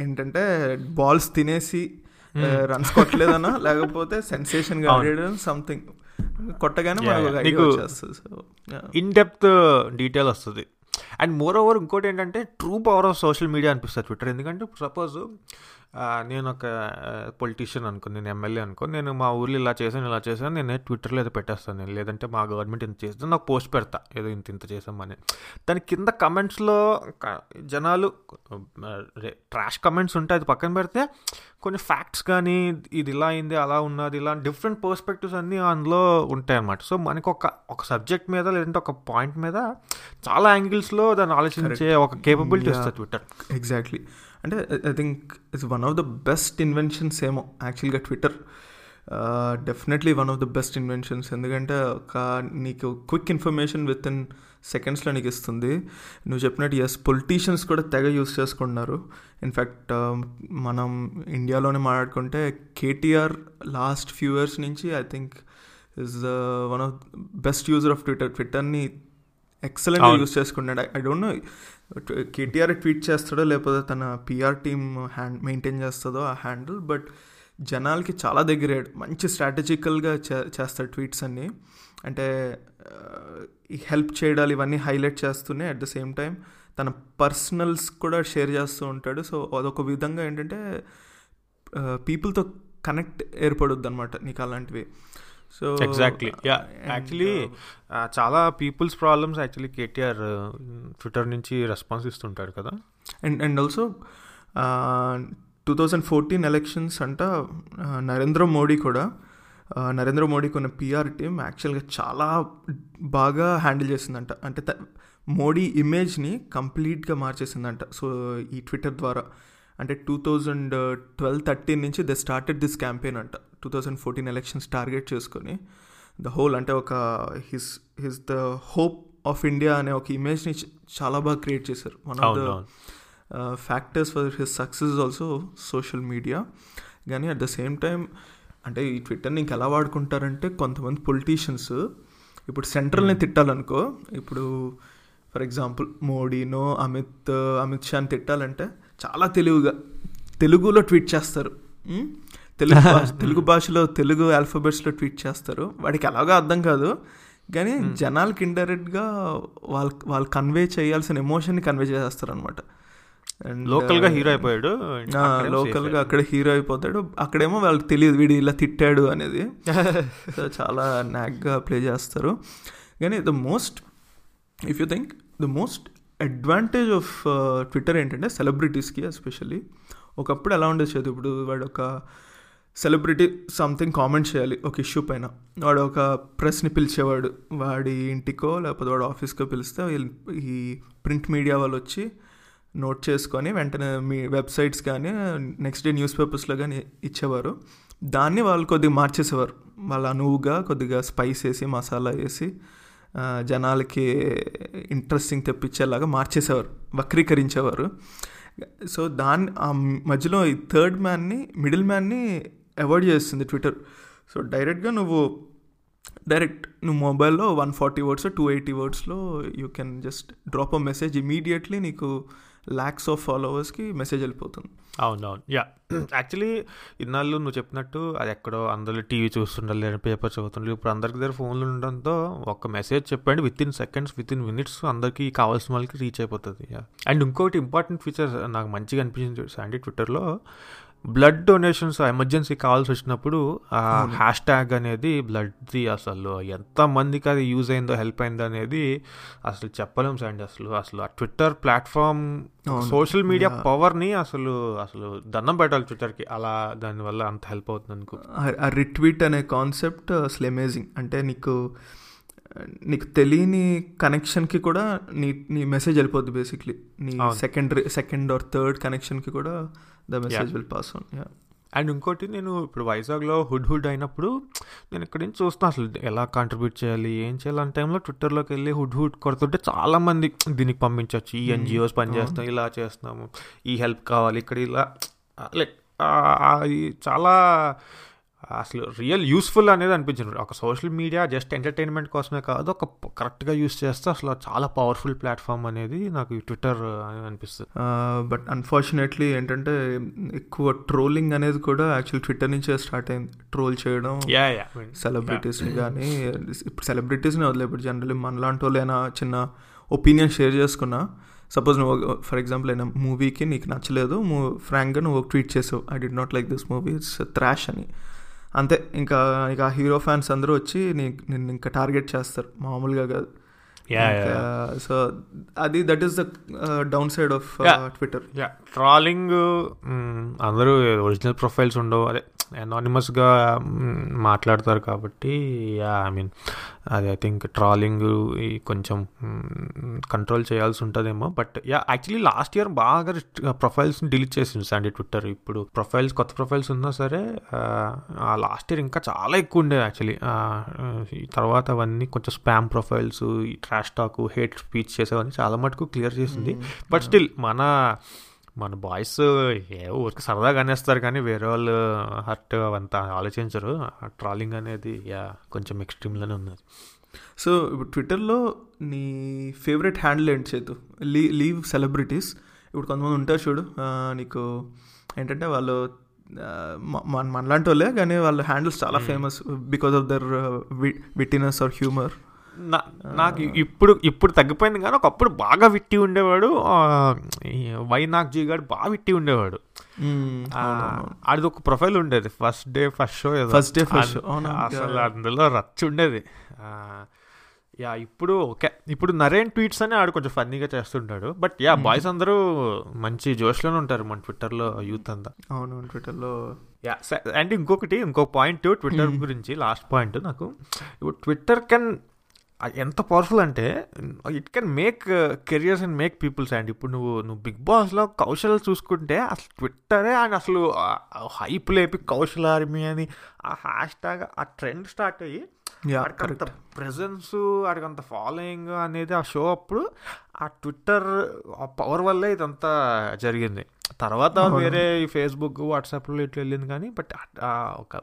S1: ఏంటంటే బాల్స్ తినేసి రన్స్ కొట్టలేదనా లేకపోతే
S3: సెన్సేషన్గా.
S1: ఆడాడు సంథింగ్. కొట్టగానే మనకు
S3: ఇన్ డెప్త్ డీటెయిల్ వస్తుంది. అండ్ మోర్ ఓవర్ ఇంకోటి ఏంటంటే true power of social media అనిపిస్తుంది ట్విట్టర్ ఎందుకంటే సపోజ్ నేను ఒక పొలిటీషియన్ అనుకో నేను ఎమ్మెల్యే అనుకో నేను మా ఊర్లో ఇలా చేశాను ఇలా చేశాను నేను ట్విట్టర్లో ఏదో పెట్టేస్తాను నేను. లేదంటే మా గవర్నమెంట్ ఇంత చేస్తాను నాకు పోస్ట్ పెడతా. ఏదో ఇంత ఇంత చేసామని దాని కింద కమెంట్స్లో జనాలు ట్రాష్ కమెంట్స్ ఉంటాయి. అది పక్కన పెడితే కొన్ని ఫ్యాక్ట్స్ కానీ ఇది ఇలా అయింది అలా ఉన్నది ఇలా డిఫరెంట్ పర్స్పెక్టివ్స్ అన్నీ అందులో ఉంటాయి అన్నమాట సో మనకు ఒక ఒక సబ్జెక్ట్ మీద లేదంటే ఒక పాయింట్ మీద చాలా యాంగిల్స్లో దాన్ని ఆలోచించే ఒక కేపబిలిటీ. వస్తుంది ట్విట్టర్
S1: ఎగ్జాక్ట్లీ అంటే I think it's one of the best inventions ఏమో యాక్చువల్గా Twitter definitely one of the best inventions ఎందుకంటే ఒక నీకు క్విక్ ఇన్ఫర్మేషన్ విత్ ఇన్ సెకండ్స్లో నీకు ఇస్తుంది నువ్వు చెప్పినట్టు ఎస్ పొలిటీషియన్స్ కూడా తెగ యూస్ చేసుకుంటున్నారు. ఇన్ఫ్యాక్ట్ మనం ఇండియాలోనే మాట్లాడుకుంటే కేటీఆర్ లాస్ట్ ఫ్యూ ఇయర్స్ నుంచి I think is one of best user of Twitter ట్విట్టర్ని excellent. Use చేసుకుంటాడు I don't know KTR tweet చేస్తాడో లేకపోతే తన పిఆర్ టీమ్ హ్యాండ్ మెయింటైన్ చేస్తుందో ఆ హ్యాండిల్ బట్ జనాలకి చాలా దగ్గరాడు మంచి స్ట్రాటజికల్గా చే చేస్తాడు ట్వీట్స్ అన్నీ. అంటే హెల్ప్ చేయడాలు ఇవన్నీ హైలైట్ చేస్తూనే అట్ ద సేమ్ టైం తన పర్సనల్స్ కూడా షేర్ చేస్తూ ఉంటాడు. సో అదొక విధంగా ఏంటంటే పీపుల్తో కనెక్ట్ ఏర్పడుద్ది అనమాట నీకు అలాంటివి. సో
S3: ఎగ్జాక్ట్లీ యా యాక్చువల్లీ చాలా peoples problems actually KTR Twitter నుంచి రెస్పాన్స్ ఇస్తుంటాడు కదా.
S1: And and also two thousand fourteen elections అంట నరేంద్ర మోడీ కూడా నరేంద్ర మోడీకి ఉన్న పిఆర్ టీమ్ యాక్చువల్గా చాలా బాగా హ్యాండిల్ చేసిందంట. అంటే మోడీ ఇమేజ్ని కంప్లీట్గా మార్చేసిందంట. సో ఈ ట్విట్టర్ ద్వారా. అంటే టూ థౌజండ్ ట్వెల్వ్ థర్టీన్ నుంచి ద స్టార్టెడ్ దిస్ క్యాంపెయిన్ అంట. Two thousand fourteen elections target చేసుకొని ద హోల్ అంటే ఒక his his the hope of India అనే ఒక ఇమేజ్ని చాలా బాగా క్రియేట్ చేశారు. One of the factors for his success also social media కానీ అట్ ద సేమ్ టైం అంటే ఈ ట్విట్టర్ని ఇంక ఎలా వాడుకుంటారంటే కొంతమంది పొలిటీషియన్స్ ఇప్పుడు సెంట్రల్ని తిట్టాలనుకో ఇప్పుడు ఫర్ ఎగ్జాంపుల్ మోడీనో అమిత్ అమిత్ షాని తిట్టాలంటే చాలా తెలివిగా తెలుగులో ట్వీట్ చేస్తారు. ఉం? తెలుగు తెలుగు భాషలో తెలుగు ఆల్ఫాబెట్స్లో ట్వీట్ చేస్తారు. వాడికి ఎలాగో అర్థం కాదు. కానీ జనాలకి ఇండైరెక్ట్గా వాళ్ళు వాళ్ళు కన్వే చేయాల్సిన ఎమోషన్ని కన్వే చేస్తారు అనమాట
S3: లోకల్గా హీరో అయిపోయాడు.
S1: లోకల్గా అక్కడ హీరో అయిపోతాడు. అక్కడేమో వాళ్ళకి తెలియదు వీడు ఇలా తిట్టాడు అనేది. చాలా నాగ్గా ప్లే చేస్తారు. కానీ the most if you think the most advantage of Twitter ఏంటంటే సెలబ్రిటీస్కి ఎస్పెషల్లీ. ఒకప్పుడు ఎలా ఉండేది ఇప్పుడు వాడు ఒక సెలబ్రిటీ సంథింగ్ కామెంట్ చేయాలి ఒక ఇష్యూ పైన. వాడు ఒక ప్రెస్ని పిలిచేవాడు. వాడి ఇంటికో లేకపోతే వాడు ఆఫీస్కో పిలిస్తే ఈ ప్రింట్ మీడియా వాళ్ళు వచ్చి నోట్ చేసుకొని వెంటనే మీ వెబ్సైట్స్ కానీ నెక్స్ట్ డే న్యూస్ పేపర్స్లో కానీ ఇచ్చేవారు. దాన్ని వాళ్ళు కొద్దిగా మార్చేసేవారు. వాళ్ళ అనువుగా కొద్దిగా స్పైస్ వేసి మసాలా వేసి జనాలకి ఇంట్రెస్టింగ్ తెప్పించేలాగా మార్చేసేవారు. వక్రీకరించేవారు. సో దాన్ని ఆ మధ్యలో ఈ థర్డ్ మ్యాన్ని మిడిల్ మ్యాన్ని అవాయిడ్ చేస్తుంది ట్విట్టర్. సో డైరెక్ట్గా నువ్వు డైరెక్ట్ నువ్వు మొబైల్లో one forty words two eighty వర్డ్స్లో you can just drop a message immediately నీకు ల్యాక్స్ ఆఫ్ ఫాలోవర్స్కి మెసేజ్ వెళ్ళిపోతుంది.
S3: అవునవును. యా. యాక్చువల్లీ ఇన్నాళ్ళు నువ్వు చెప్పినట్టు అది ఎక్కడో అందరూ టీవీ చూస్తుండాలి లేదా పేపర్ చదువుతుండాలి. ఇప్పుడు అందరికి దగ్గర ఫోన్లు ఉండడంతో ఒక మెసేజ్ చెప్పండి within seconds within minutes అందరికీ కావాల్సిన వాళ్ళకి రీచ్ అయిపోతుంది. యా. అండ్ ఇంకోటి ఇంపార్టెంట్ ఫీచర్ నాకు మంచిగా అనిపించింది శాండీ ట్విట్టర్లో బ్లడ్ డొనేషన్స్ ఎమర్జెన్సీ కావాల్సి వచ్చినప్పుడు ఆ హ్యాష్ ట్యాగ్ అనేది బ్లడ్ది అసలు ఎంత మందికి అది యూజ్ అయిందో హెల్ప్ అయిందో అనేది అసలు చెప్పలేం సాండి అసలు. అసలు ఆ ట్విట్టర్ ప్లాట్ఫామ్. Social media. పవర్ని అసలు అసలు దండం పెట్టాలి ట్విట్టర్కి అలా దానివల్ల అంత హెల్ప్ అవుతుంది అనుకో.
S1: ఆ రిట్వీట్ అనే కాన్సెప్ట్ అసలు అమేజింగ్ అంటే నీకు నీకు తెలియని కనెక్షన్కి కూడా నీ నీ మెసేజ్ వెళ్ళిపోద్ది బేసిక్లీ నీ. సెకండ్ సెకండ్ ఆర్ థర్డ్ కనెక్షన్కి కూడా the message will pass on
S3: and ఇంకోటి నేను ఇప్పుడు వైజాగ్లో హుడ్ హుడ్ అయినప్పుడు నేను ఇక్కడ నుంచి చూస్తున్నా అసలు ఎలా కాంట్రిబ్యూట్ చేయాలి ఏం చేయాలి అనే టైంలో ట్విట్టర్లోకి వెళ్ళి హుడ్ హుడ్ కొడుతుంటే చాలా మంది దీనికి పంపించవచ్చు ఈ ఎన్జిఓస్ పనిచేస్తాం ఇలా చేస్తున్నాము ఈ హెల్ప్ కావాలి ఇక్కడ ఇలా లైక్ చాలా అసలు రియల్ యూస్ఫుల్ అనేది అనిపించింది. ఒక సోషల్ మీడియా జస్ట్ ఎంటర్టైన్మెంట్ కోసమే కాదు ఒక కరెక్ట్గా యూస్ చేస్తే అసలు చాలా పవర్ఫుల్ ప్లాట్ఫామ్ అనేది నాకు ట్విట్టర్ అనిపిస్తుంది.
S1: బట్ అన్ఫార్చునేట్లీ ఏంటంటే ఎక్కువ ట్రోలింగ్ అనేది కూడా యాక్చువల్ ట్విట్టర్ నుంచే స్టార్ట్ అయింది. ట్రోల్ చేయడం
S3: యా యా
S1: సెలబ్రిటీస్ని కానీ ఇప్పుడు సెలబ్రిటీస్ని వదిలే ఇప్పుడు జనరల్లీ మనలాంటి వాళ్ళు ఏమైనా చిన్న ఒపీనియన్ షేర్ చేసుకున్నా సపోజ్ నువ్వు ఫర్ ఎగ్జాంపుల్ అయినా మూవీకి నీకు నచ్చలేదు ఫ్రాంక్గా నువ్వు ఒక ట్వీట్ చేసావు I did not like this movie it's trash అని. అంతే ఇంకా ఇక హీరో ఫ్యాన్స్ అందరూ వచ్చి నిన్ను ఇంకా టార్గెట్ చేస్తారు మామూలుగా కాదు. సో అది that is the down side of. Twitter
S3: ya trolling అందరూ ఒరిజినల్ ప్రొఫైల్స్ ఉండవు అదే. అనానిమస్గా మాట్లాడతారు కాబట్టి యా ఐ మీన్ అది ఐ థింక్ ట్రాలింగ్ కొంచెం కంట్రోల్ చేయాల్సి ఉంటుందేమో. But ya actually last year బాగా ప్రొఫైల్స్ని డిలీట్ చేసింది సండి ట్విట్టర్ ఇప్పుడు ప్రొఫైల్స్ కొత్త ప్రొఫైల్స్ ఉన్నా సరే ఆ లాస్ట్ ఇయర్ ఇంకా చాలా ఎక్కువ ఉండేది యాక్చువల్లీ తర్వాత అవన్నీ కొంచెం స్పామ్ ప్రొఫైల్స్ ఈ ట్రాష్ టాక్ హేట్ స్పీచ్ చేసేవన్నీ చాలా మటుకు క్లియర్ చేసింది. బట్ స్టిల్ మన మన బాయ్స్ ఏ ఊరికి సరదాగా అనేస్తారు కానీ వేరే వాళ్ళు హర్ట్ అవంతా ఆలోచించరు. ట్రాలింగ్ అనేది యా కొంచెం ఎక్స్ట్రీమ్లోనే ఉన్నది
S1: సో ఇప్పుడు ట్విట్టర్లో నీ ఫేవరెట్ హ్యాండిల్ ఏంటి చేతు? లీ లీవ్ సెలబ్రిటీస్ ఇప్పుడు కొంతమంది ఉంటారు చూడు నీకు ఏంటంటే వాళ్ళు మన మనలాంటి వాళ్ళే కానీ వాళ్ళ హ్యాండిల్స్ చాలా famous because of their wittiness or humour
S3: నాకు ఇప్పుడు ఇప్పుడు తగ్గిపోయింది కానీ ఒకప్పుడు బాగా విట్టి ఉండేవాడు వైనాగ్ జీ గారు బాగా విట్టి ఉండేవాడు. ఆడిది ఒక ప్రొఫైల్ ఉండేది first day first show
S1: day, first show. అవునా?
S3: అసలు. అందులో రచ్చ ఉండేది. యా ఇప్పుడు ఓకే. ఇప్పుడు నరేన్ ట్వీట్స్ అని ఆడు కొంచెం ఫన్నీగా చేస్తుంటాడు. బట్ యా బాయ్స్ అందరూ మంచి జోష్లోనే ఉంటారు మన ట్విట్టర్లో యూత్ అంతా.
S1: అవును ట్విట్టర్లో.
S3: యా అండ్ ఇంకొకటి ఇంకో పాయింట్ ట్విట్టర్ గురించి లాస్ట్ పాయింట్ నాకు. ఇప్పుడు ట్విట్టర్ కెన్ ఎంత పవర్ఫుల్ అంటే it can make careers and make peoples and ఇప్పుడు నువ్వు నువ్వు బిగ్ బాస్లో కౌశల్ చూసుకుంటే అసలు ట్విట్టరే అండ్ అసలు హైప్ లేపి కౌశల్ ఆర్మీ అని ఆ హ్యాష్ ట్యాగ్ ఆ ట్రెండ్ స్టార్ట్ అయ్యి
S1: కరెక్ట్
S3: ప్రెజెన్స్ ఆడికంత ఫాలోయింగ్ అనేది ఆ షో అప్పుడు ఆ ట్విట్టర్ ఆ పవర్ వల్లే ఇదంతా జరిగింది. తర్వాత వేరే ఈ ఫేస్బుక్ వాట్సాప్లో ఇట్లా వెళ్ళింది కానీ బట్ ఒక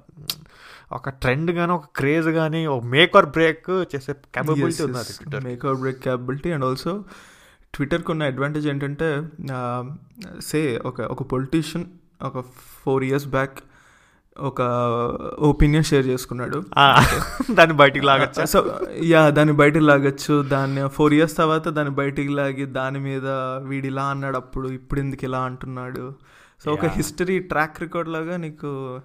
S3: ఒక ట్రెండ్ కానీ ఒక క్రేజ్ కానీ ఒక మేక్ ఆర్ బ్రేక్ చేసే క్యాపబిలిటీ ఉంది అది Twitter
S1: make or break capability and also ట్విట్టర్కి ఉన్న అడ్వాంటేజ్ ఏంటంటే సే ఒక ఒక పొలిటీషియన్ ఒక ఫోర్ ఇయర్స్ బ్యాక్ ఒక ఒపీనియన్ షేర్ చేసుకున్నాడు.
S3: దాన్ని బయటికి లాగచ్చా?
S1: సో యా దాన్ని బయటికి లాగచ్చు. దాన్ని ఫోర్ ఇయర్స్ తర్వాత దాన్ని బయటికి లాగి దాని మీద వీడు ఇలా అన్నాడు అప్పుడు ఇప్పుడు ఎందుకు ఇలా అంటున్నాడు? సో ఒక. హిస్టరీ ట్రాక్ రికార్డ్ లాగా నీకు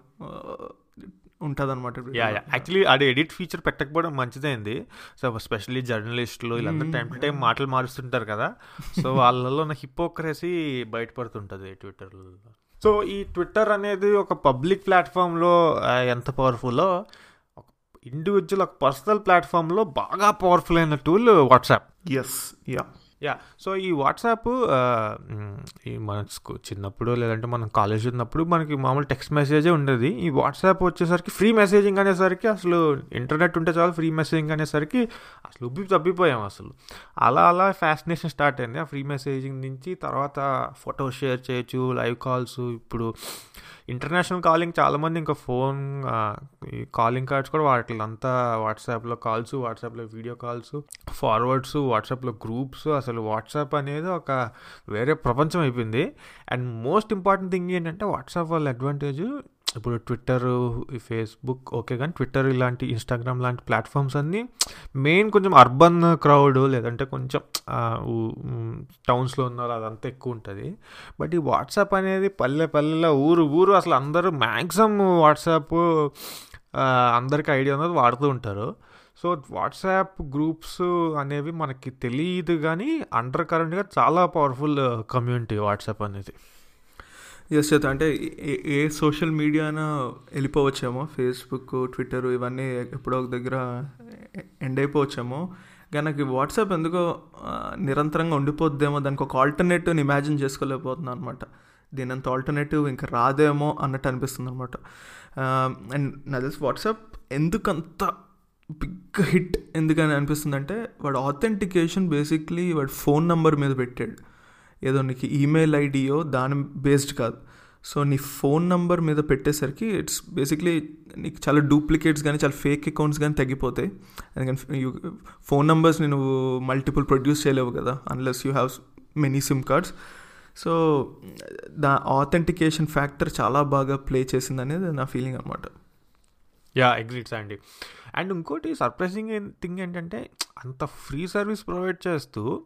S1: ఉంటుంది అనమాట
S3: యా యా యాక్చువల్లీ అది ఎడిట్ ఫీచర్ పెట్టకపోవడం మంచిదైంది. సో స్పెషల్లీ జర్నలిస్టులు వీళ్ళందరూ టైం టు టైం మాటలు మారుస్తుంటారు కదా. సో వాళ్ళలో ఉన్న హిపోక్రసీ బయటపడుతుంటుంది ట్విట్టర్లో సో ఈ ట్విట్టర్ అనేది ఒక పబ్లిక్ ప్లాట్ఫామ్లో ఎంత పవర్ఫుల్లో ఒక ఇండివిజువల్ ఒక పర్సనల్ ప్లాట్ఫామ్లో బాగా పవర్ఫుల్ అయిన tool WhatsApp
S1: yes yeah
S3: yeah so ఈ వాట్సాప్ uh, mm, ఈ మన చిన్నప్పుడు లేదంటే మనం కాలేజ్ ఉన్నప్పుడు మనకి మామూలు టెక్స్ట్ మెసేజే ఉండేది. ఈ వాట్సాప్ వచ్చేసరికి ఫ్రీ మెసేజింగ్ అనేసరికి అసలు ఇంటర్నెట్ ఉంటే చాలు ఫ్రీ మెసేజింగ్ అనేసరికి అసలు ఉబ్బి తప్పిపోయాం అసలు. అలా అలా ఫ్యాసినేషన్ స్టార్ట్ అయింది. ఆ ఫ్రీ మెసేజింగ్ నుంచి తర్వాత ఫోటో షేర్ చేయొచ్చు లైవ్ కాల్స్ ఇప్పుడు ఇంటర్నేషనల్ కాలింగ్ చాలామంది ఇంకా ఫోన్ ఈ కాలింగ్ కార్డ్స్ కూడా వాడట్లేదు. అంతా వాట్సాప్లో కాల్స్ వాట్సాప్లో వీడియో కాల్స్ ఫార్వర్డ్స్ వాట్సాప్లో గ్రూప్స్. అసలు వాట్సాప్ అనేది ఒక వేరే ప్రపంచం అయిపోయింది. అండ్ మోస్ట్ ఇంపార్టెంట్ థింగ్ ఏంటంటే వాట్సాప్ వాళ్ళ అడ్వాంటేజ్ ఇప్పుడు ట్విట్టర్ ఫేస్బుక్ ఓకే కానీ ట్విట్టర్ ఇలాంటి ఇన్స్టాగ్రామ్ లాంటి ప్లాట్ఫామ్స్ అన్నీ మెయిన్ కొంచెం అర్బన్ క్రౌడ్ లేదంటే కొంచెం టౌన్స్లో ఉన్నారు అదంతా ఎక్కువ ఉంటుంది. బట్ ఈ వాట్సాప్ అనేది పల్లె పల్లెలో ఊరు ఊరు అసలు అందరూ మ్యాక్సిమం వాట్సాప్ అందరికి ఐడియా ఉన్నది వాడుతూ ఉంటారు. సో వాట్సాప్ గ్రూప్స్ అనేవి మనకి తెలియదు కానీ అండర్ కరెంట్గా చాలా పవర్ఫుల్ కమ్యూనిటీ వాట్సాప్ అనేది.
S1: ఎస్ చేత అంటే ఏ- ఏ సోషల్ మీడియానా వెళ్ళిపోవచ్చేమో? ఫేస్బుక్ ట్విట్టర్ ఇవన్నీ ఎప్పుడో ఒక దగ్గర ఎండ్ అయిపోవచ్చేమో. కానీ నాకు వాట్సాప్ ఎందుకో నిరంతరంగా ఉండిపోద్దేమో దానికి ఒక ఆల్టర్నేటివ్ని ఇమాజిన్ చేసుకోలేకపోతున్నాను అనమాట దీని అంత ఆల్టర్నేటివ్ ఇంకా రాదేమో అన్నట్టు అనిపిస్తుంది అనమాట అండ్ నా తెలిసి వాట్సాప్ ఎందుకంత బిగ్ హిట్ ఎందుకని అనిపిస్తుంది అంటే వాడు ఆథెంటికేషన్ బేసిక్లీ వాడు ఫోన్ నెంబర్ మీద పెట్టాడు. ఏదో నీకు ఈమెయిల్ ఐడియో దాని బేస్డ్ కాదు. సో నీ ఫోన్ నంబర్ మీద పెట్టేసరికి ఇట్స్ బేసిక్లీ నీకు చాలా డూప్లికేట్స్ కానీ చాలా ఫేక్ అకౌంట్స్ కానీ తగ్గిపోతాయి ఎందుకంటే ఫోన్ నెంబర్స్ని నువ్వు మల్టిపుల్ ప్రొడ్యూస్ చేయలేవు కదా unless you have many SIM cards so the authentication factor చాలా బాగా ప్లే చేసింది అనేది నా ఫీలింగ్ అనమాట
S3: యా ఎగ్జిట్స్ అండి అండ్ ఇంకోటి సర్ప్రైజింగ్ థింగ్ ఏంటంటే అంత ఫ్రీ సర్వీస్ ప్రొవైడ్ చేస్తూ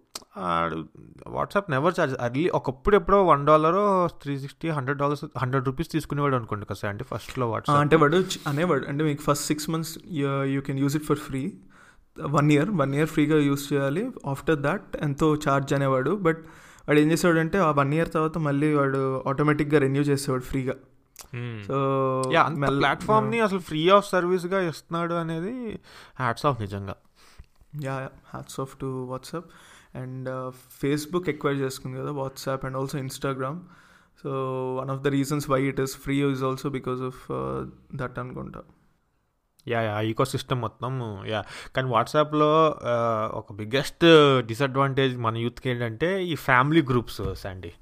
S3: వాట్సాప్ నెవర్ చార్జ్ అర్లీ ఒకప్పుడు ఎప్పుడో one dollar three sixty hundred dollars hundred rupees తీసుకునేవాడు అనుకోండి కదా అంటే ఫస్ట్లో వాట్సాప్
S1: అంటే వాడు అనేవాడు అంటే మీకు first six months you can use it for free one year one year ఫ్రీగా యూస్ చేయాలి. ఆఫ్టర్ దాట్ ఎంతో ఛార్జ్ అనేవాడు. బట్ వాడు ఏం చేసేవాడు అంటే ఆ వన్ ఇయర్ తర్వాత మళ్ళీ వాడు ఆటోమేటిక్గా రెన్యూ చేసేవాడు ఫ్రీగా సో
S3: ప్లాట్ఫామ్ని అసలు ఫ్రీ ఆఫ్ సర్వీస్గా ఇస్తున్నాడు అనేది హ్యాట్స్ ఆఫ్ నిజంగా.
S1: Yeah hats off to WhatsApp and Facebook acquire చేసుకుంది కదా WhatsApp and also Instagram so one of the reasons why it is free is also because of that అనుకుంటా.
S3: Yeah yeah ecosystem మొత్తం yeah కానీ వాట్సాప్లో ఒక biggest disadvantage మన యూత్కి ఏంటంటే ఈ ఫ్యామిలీ గ్రూప్స్ అండి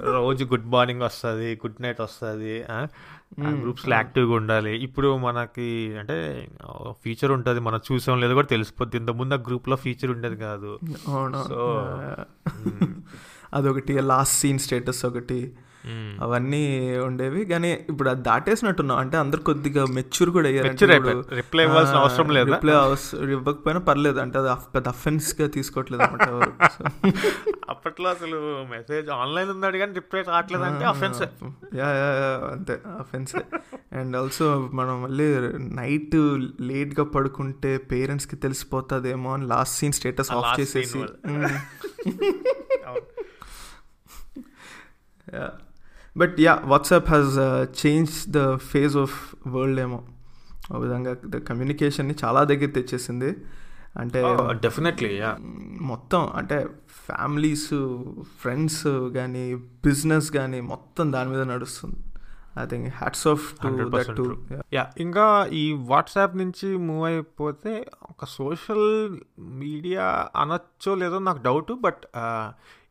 S3: రోజు గుడ్ మార్నింగ్ వస్తుంది గుడ్ నైట్ వస్తుంది గ్రూప్స్లో యాక్టివ్గా ఉండాలి. ఇప్పుడు మనకి అంటే ఫీచర్ ఉంటుంది మనం చూసాం లేదు కూడా తెలిసిపోద్ది. ఇంత ముందు ఆ గ్రూప్లో ఫీచర్ ఉండేది కాదు.
S1: Yeah. అదొకటి లాస్ట్ సీన్ స్టేటస్ ఒకటి. అవన్నీ ఉండేవి. కానీ ఇప్పుడు అది దాటేసినట్టున్నాం అంటే అందరు కొద్దిగా మెచ్యూర్ కూడా అయ్యారు.
S3: ఇవ్వాల్సిన అవసరం లేదా?
S1: రిప్లై ఇవ్వకపోయినా పర్లేదు. అంటే అది పెద్ద అఫెన్స్గా తీసుకోవట్లేదు అనమాట
S3: అప్పట్లో అసలు మెసేజ్ ఆన్లైన్ ఉన్నాడు కానీ రిప్లై రావట్లేదు అంటే అఫెన్స్
S1: యా యా అంతే. అఫెన్స్ అండ్ ఆల్సో మనం మళ్ళీ నైట్ లేట్గా పడుకుంటే పేరెంట్స్కి తెలిసిపోతుందేమో అని లాస్ట్ సీన్ స్టేటస్ ఆఫ్ చేసేసి.
S3: scene
S1: but yeah WhatsApp has change the phase of world ఏమో ఆ విధంగా ద కమ్యూనికేషన్ని చాలా దగ్గర తెచ్చేసింది. అంటే
S3: డెఫినెట్లీ యా
S1: మొత్తం అంటే ఫ్యామిలీస్ ఫ్రెండ్స్ కానీ బిజినెస్ కానీ మొత్తం దాని మీద నడుస్తుంది. I think hats off to
S3: yeah ఇంకా ఈ వాట్సాప్ నుంచి మూవ్ అయిపోతే ఒక సోషల్ మీడియా అనొచ్చో లేదో నాకు డౌట్ బట్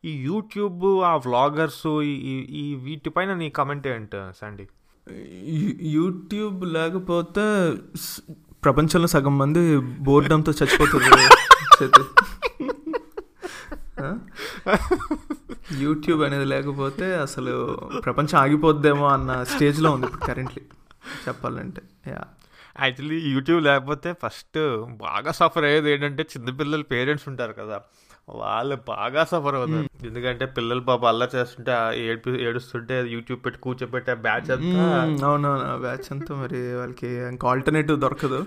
S3: ఈ యూట్యూబ్ ఆ వ్లాగర్స్ ఈ ఈ వీటిపైన నీ కమెంట్ ఏంటి సండి
S1: యూట్యూబ్ లేకపోతే ప్రపంచంలో సగం మంది బోర్డంతో చచ్చిపోతుంది? యూట్యూబ్ అనేది లేకపోతే అసలు ప్రపంచం ఆగిపోద్దేమో అన్న స్టేజ్లో ఉంది ఇప్పుడు కరెంట్లీ చెప్పాలంటే యా
S3: యాక్చువల్లీ యూట్యూబ్ లేకపోతే ఫస్ట్ బాగా సఫర్ అయ్యేది ఏంటంటే చిన్నపిల్లల పేరెంట్స్ ఉంటారు కదా. వాళ్ళు బాగా సఫర్ అవుతారు. ఎందుకంటే పిల్లలు పాప అల్లా చేస్తుంటే ఏడ్పి ఏడుస్తుంటే యూట్యూబ్ పెట్టి కూర్చోబెట్టి బ్యాచ్ అంతా
S1: అవునవును. బ్యాచ్ అంతా మరి వాళ్ళకి ఇంకా ఆల్టర్నేటివ్ దొరకదు.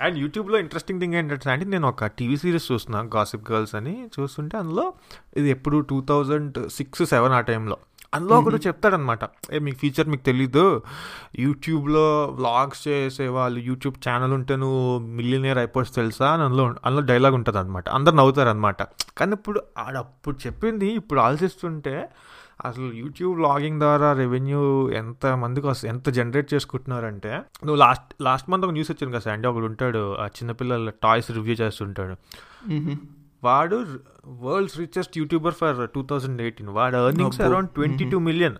S3: అండ్ యూట్యూబ్లో ఇంట్రెస్టింగ్ థింగ్ ఏంటంటే అంటే నేను ఒక టీవీ సిరీస్ చూస్తున్నా గాసిప్ గర్ల్స్ అని. చూస్తుంటే అందులో ఇది ఎప్పుడు టూ థౌజండ్ సిక్స్ సెవెన్ ఆ టైంలో అందులో ఒకడు చెప్తాడనమాట. ఏ మీకు ఫీచర్ మీకు తెలీదు. యూట్యూబ్లో వ్లాగ్స్ చేసే వాళ్ళు యూట్యూబ్ ఛానల్ ఉంటే నువ్వు మిలియనియర్ అయిపోవచ్చు తెలుసా? అని అందులో అందులో డైలాగ్ ఉంటుంది అనమాట అందరు నవ్వుతారు అనమాట కానీ ఇప్పుడు ఆడప్పుడు చెప్పింది ఇప్పుడు ఆలోచిస్తుంటే అసలు యూట్యూబ్ వ్లాగింగ్ ద్వారా రెవెన్యూ ఎంత మందికి ఎంత జనరేట్ చేసుకుంటున్నారంటే నువ్వు లాస్ట్ లాస్ట్ మంత్ ఒక న్యూస్ వచ్చింది కదా అంటే ఒకడు ఉంటాడు ఆ చిన్నపిల్లల టాయ్స్ రివ్యూ చేస్తుంటాడు. వాడు world's richest YouTuber for two thousand eighteen వాడు earnings. Around twenty two million.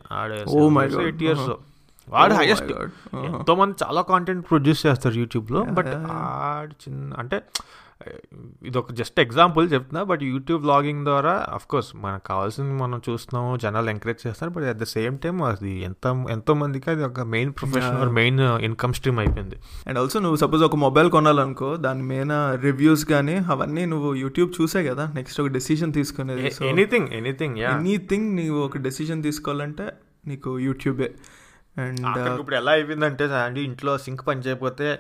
S3: Eight years. వాడు హైయెస్ట్. ఎంతో మంది చాలా కాంటెంట్ ప్రొడ్యూస్ చేస్తారు యూట్యూబ్లో బట్. ఆడు చిన్న అంటే ఇది ఒక జస్ట్ ఎగ్జాంపుల్ చెప్తున్నా బట్ యూట్యూబ్ వ్లాగింగ్ ద్వారా అఫ్ కోర్స్ మనకు కావాల్సింది మనం చూస్తున్నాము జనాలు ఎంకరేజ్ చేస్తారు but at the same time అది ఎంత ఎంతో మందికి అది ఒక main profession. Main income stream అయిపోయింది.
S1: అండ్ ఆల్సో నువ్వు సపోజ్ ఒక మొబైల్ కొనాలనుకో దాని మీద రివ్యూస్ కానీ అవన్నీ నువ్వు యూట్యూబ్ చూసే కదా నెక్స్ట్ ఒక డెసిషన్ తీసుకునేది.
S3: ఎనీథింగ్ ఎనీథింగ్
S1: ఎనీథింగ్ నీవు ఒక డెసిషన్ తీసుకోవాలంటే నీకు యూట్యూబే అండ్
S3: ఆఖరికి ఇప్పుడు ఎలా అయిపోయిందంటే అండి ఇంట్లో సింక్ పని చేయకపోతే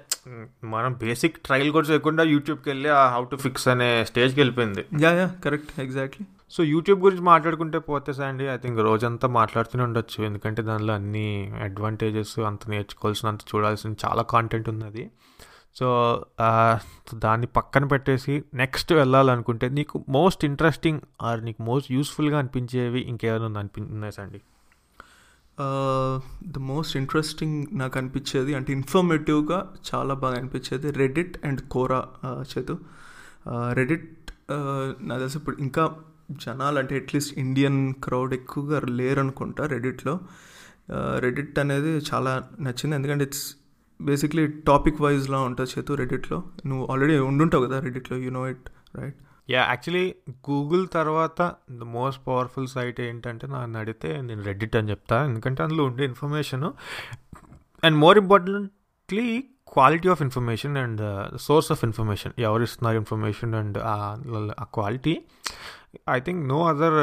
S3: మనం బేసిక్ ట్రయల్ కూడా చేయకుండా యూట్యూబ్కి వెళ్ళి హౌ టు ఫిక్స్ అనే స్టేజ్కి వెళ్ళిపోయింది.
S1: Yeah yeah correct exactly.
S3: So YouTube గురించి మాట్లాడుకుంటే పోతే అండి ఐ థింక్ రోజంతా మాట్లాడుతూనే ఉండొచ్చు. ఎందుకంటే దానిలో అన్ని అడ్వాంటేజెస్ అంత నేర్చుకోవాల్సినంత చూడాల్సిన చాలా కాంటెంట్ ఉన్నది. సో దాన్ని పక్కన పెట్టేసి నెక్స్ట్ వెళ్ళాలనుకుంటే నీకు మోస్ట్ ఇంట్రెస్టింగ్ ఆర్ నీకు మోస్ట్ యూస్ఫుల్గా అనిపించేవి ఇంకేమైనా అనిపి ఉన్నాయి సండి
S1: ద మోస్ట్ ఇంట్రెస్టింగ్ నాకు అనిపించేది అంటే ఇన్ఫర్మేటివ్గా చాలా బాగా అనిపించేది రెడిట్ అండ్ కోరా చేతు. రెడిట్ నాకు తెలిసి ఇప్పుడు ఇంకా జనాలు అంటే అట్లీస్ట్ ఇండియన్ క్రౌడ్ ఎక్కువగా లేరు అనుకుంటా రెడిట్లో రెడిట్ అనేది చాలా నచ్చింది. ఎందుకంటే ఇట్స్ బేసిక్లీ టాపిక్ వైజ్లా ఉంటుంది చేతు రెడిట్లో నువ్వు ఆల్రెడీ ఉండుంటావు కదా రెడిట్లో you know it right
S3: yeah actually Google తర్వాత ద మోస్ట్ పవర్ఫుల్ సైట్ ఏంటంటే నన్ను అడిగితే నేను రెడ్డిట్ అని చెప్తా. ఎందుకంటే అందులో ఉండే information and more importantly quality of information and source of information ఎవరు ఇస్తున్నారు ఇన్ఫర్మేషన్ అండ్ ఆ quality I think no other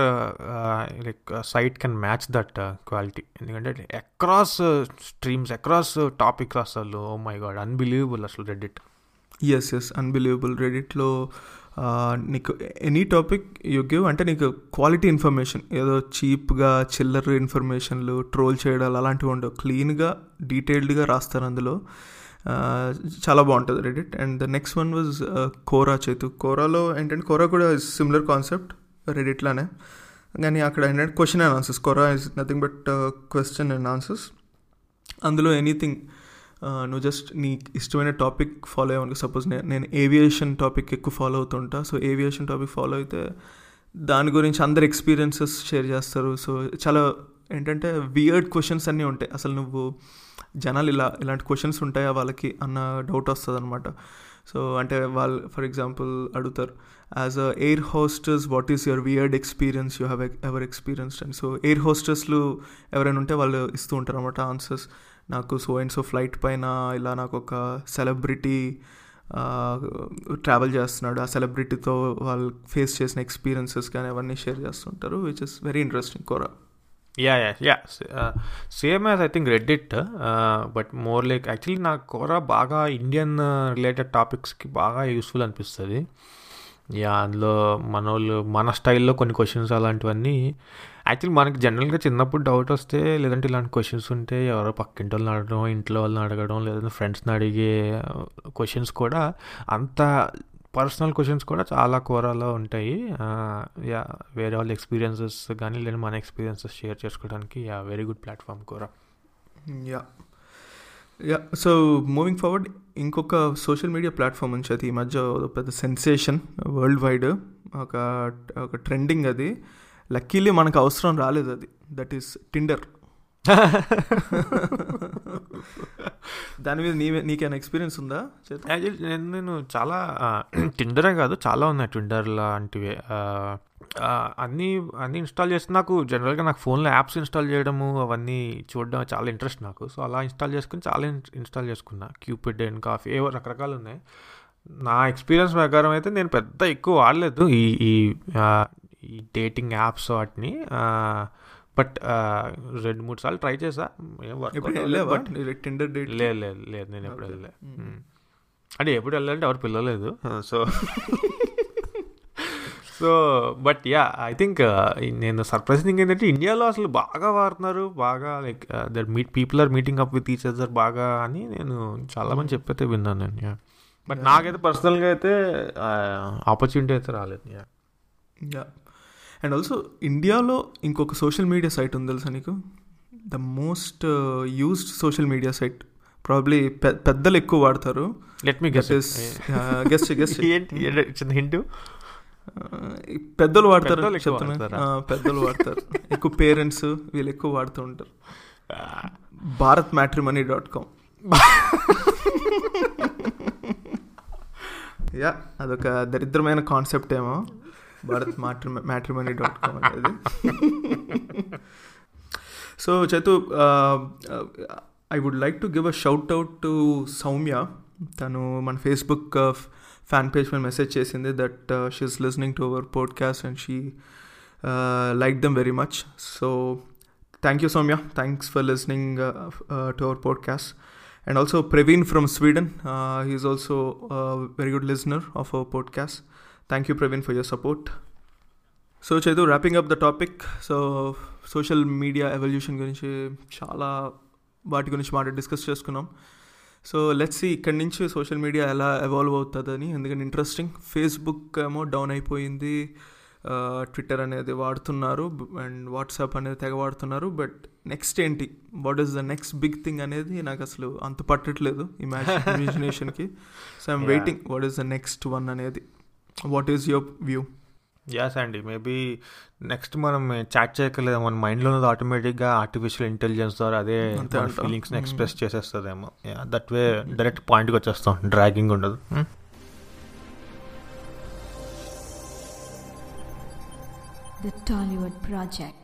S3: like site can match that quality ఎందుకంటే అక్రాస్ స్ట్రీమ్స్ అక్రాస్ టాపిక్స్ అసలు ఓ మై గాడ్ అన్బిలీవబుల్ అసలు Reddit
S1: yes yes unbelievable రెడిట్లో నీకు any topic you give అంటే నీకు క్వాలిటీ ఇన్ఫర్మేషన్ ఏదో చీప్గా చిల్లర ఇన్ఫర్మేషన్లు ట్రోల్ చేయడాలు అలాంటివి ఉండవు. క్లీన్గా డీటెయిల్డ్గా రాస్తారు అందులో. చాలా బాగుంటుంది Reddit and the next one was Quora చేతు కోరాలో ఏంటంటే కోరా కూడా సిమిలర్ కాన్సెప్ట్ రెడిట్లానే కానీ అక్కడ ఏంటంటే question and answers Quora is nothing but question and answers అందులో ఎనీథింగ్ నువ్వు జస్ట్ నీ ఇష్టమైన టాపిక్ ఫాలో అయ్యాను సపోజ్ నేను నేను ఏవియేషన్ టాపిక్ ఎక్కువ ఫాలో అవుతుంటా. సో ఏవియేషన్ టాపిక్ ఫాలో అయితే దాని గురించి అందరు ఎక్స్పీరియన్సెస్ షేర్ చేస్తారు. సో చాలా ఏంటంటే వియర్డ్ క్వశ్చన్స్ అన్నీ ఉంటాయి. అసలు నువ్వు జనాలు ఇలా ఇలాంటి క్వశ్చన్స్ ఉంటాయా వాళ్ళకి అన్న డౌట్ వస్తుంది అనమాట సో అంటే వాళ్ళు ఫర్ ఎగ్జాంపుల్ అడుగుతారు as a air hostess what is your weird experience you have ever experienced and so air హోస్టెస్లు ఎవరైనా ఉంటే వాళ్ళు ఇస్తూ ఉంటారు అనమాట ఆన్సర్స్ నాకు సో అండ్ సో ఫ్లైట్ పైన ఇలా నాకు ఒక సెలబ్రిటీ ట్రావెల్ చేస్తున్నాడు. ఆ సెలబ్రిటీతో వాళ్ళు ఫేస్ చేసిన ఎక్స్పీరియన్సెస్ కానీ అవన్నీ షేర్ చేస్తుంటారు which is very interesting Quora
S3: yeah yeah yeah same as I think Reddit but more like actually నాకు కోరా బాగా ఇండియన్ రిలేటెడ్ టాపిక్స్కి బాగా యూస్ఫుల్ అనిపిస్తుంది. యా అందులో మన వాళ్ళు మన స్టైల్లో కొన్ని క్వశ్చన్స్ అలాంటివన్నీ యాక్చువల్లీ మనకి జనరల్గా చిన్నప్పుడు డౌట్ వస్తే లేదంటే ఇలాంటి క్వశ్చన్స్ ఉంటే ఎవరో పక్కింటి వాళ్ళని అడగడం ఇంట్లో వాళ్ళని అడగడం లేదంటే ఫ్రెండ్స్ని అడిగే uh, క్వశ్చన్స్ కూడా అంత పర్సనల్ క్వశ్చన్స్ కూడా చాలా కూరలో ఉంటాయి. యా వేరే వాళ్ళ ఎక్స్పీరియన్సెస్ కానీ లేదా మన ఎక్స్పీరియన్సెస్ షేర్ చేసుకోవడానికి yeah very good platform Quora
S1: yeah. Yeah so moving forward ఇంకొక సోషల్ మీడియా ప్లాట్ఫామ్ నుంచి అది ఈ మధ్య పెద్ద సెన్సేషన్ వరల్డ్ వైడ్ ఒక ఒక ట్రెండింగ్ అది. లక్కీలీ మనకు అవసరం రాలేదు అది. దట్ ఈస్ టిండర్ దాని మీద నీ నీకేమైనా ఎక్స్పీరియన్స్ ఉందా
S3: నేను నేను చాలా టిండరే కాదు చాలా ఉన్నాయి ట్విండర్ లాంటివి. అన్నీ అన్నీ ఇన్స్టాల్ చేస్తే నాకు జనరల్గా నాకు ఫోన్లో యాప్స్ ఇన్స్టాల్ చేయడము అవన్నీ చూడడం చాలా ఇంట్రెస్ట్ నాకు. సో అలా ఇన్స్టాల్ చేసుకుని చాలా ఇన్స్టాల్ చేసుకున్నా. క్యూపిడ్ అండ్ కాఫీ ఏవో రకరకాలు ఉన్నాయి. నా ఎక్స్పీరియన్స్ ప్రకారం అయితే నేను పెద్ద ఎక్కువ వాడలేదు ఈ ఈ ఈ డేటింగ్ యాప్స్ వాటిని. బట్ రెండు మూడు సార్లు ట్రై చేసా.
S1: టిండర్ డేట్
S3: లేదు లేదు లేదు నేను ఎప్పుడు వెళ్ళలే. అంటే ఎప్పుడు వెళ్ళాలంటే ఎవరు పిల్లలేదు so so but yeah I think నేను సర్ప్రైజింగ్ ఏంటంటే ఇండియాలో అసలు బాగా వాడుతున్నారు బాగా like there meet people or meeting up with each other బాగా అని నేను చాలా మంది చెప్పైతే విన్నాను నేను యా బట్ నాకైతే పర్సనల్గా అయితే ఆపర్చునిటీ అయితే రాలేదు యా
S1: అండ్ ఆల్సో ఇండియాలో ఇంకొక సోషల్ మీడియా సైట్ ఉంది తెలుసా నీకు? The most used social media site probably పెద్దలు ఎక్కువ వాడతారు.
S3: Let me guess
S1: guest guest
S3: చిన్న హింట్
S1: పెద్దలు వాడతారు పెద్దలు వాడతారు? ఎక్కువ పేరెంట్స్ వీళ్ళు ఎక్కువ వాడుతూ ఉంటారు. Bharat Matrimony dot com. Yeah అదొక దరిద్రమైన కాన్సెప్ట్ ఏమో. Bharat matri matrimony dot com అనేది. So Chaitu I would like to give a shout out to Soumya. తను మన ఫేస్బుక్ ఫ్యాన్ పేజ్ మీద మెసేజ్ చేసింది that she's listening to our podcast and she like them very much so thank you Soumya thanks for listening to our podcast and also Praveen from Sweden he's also very good listener of our podcast thank you Praveen for your support so Chaitu wrapping up the topic so social media evolution గురించి చాలా వాటి గురించి మాట discuss చేసుకున్నాం. So let's ఇక్కడి నుంచి social media ఎలా evolve అవుతుందని. ఎందుకంటే ఇంట్రెస్టింగ్ ఫేస్బుక్ ఏమో డౌన్ అయిపోయింది. ట్విట్టర్ అనేది వాడుతున్నారు అండ్ వాట్సాప్ అనేది తెగ వాడుతున్నారు. బట్ నెక్స్ట్ ఏంటి? What is the next big thing అనేది నాకు అసలు అంత పట్టట్లేదు imagine ఇమాజినేషన్కి so I'm waiting what is the next one అనేది? What is your view
S3: as అండి మేబీ నెక్స్ట్ మనం చాట్ చేయకలేదు మన మైండ్లో ఉన్నది ఆటోమేటిక్గా ఆర్టిఫిషియల్ ఇంటెలిజెన్స్ ద్వారా అదే ఫీలింగ్స్ని ఎక్స్ప్రెస్ చేసేస్తుందేమో. దట్ వే డైరెక్ట్ పాయింట్కి వచ్చేస్తాం. డ్రాగింగ్ ఉండదు.
S2: The Tollywood Project.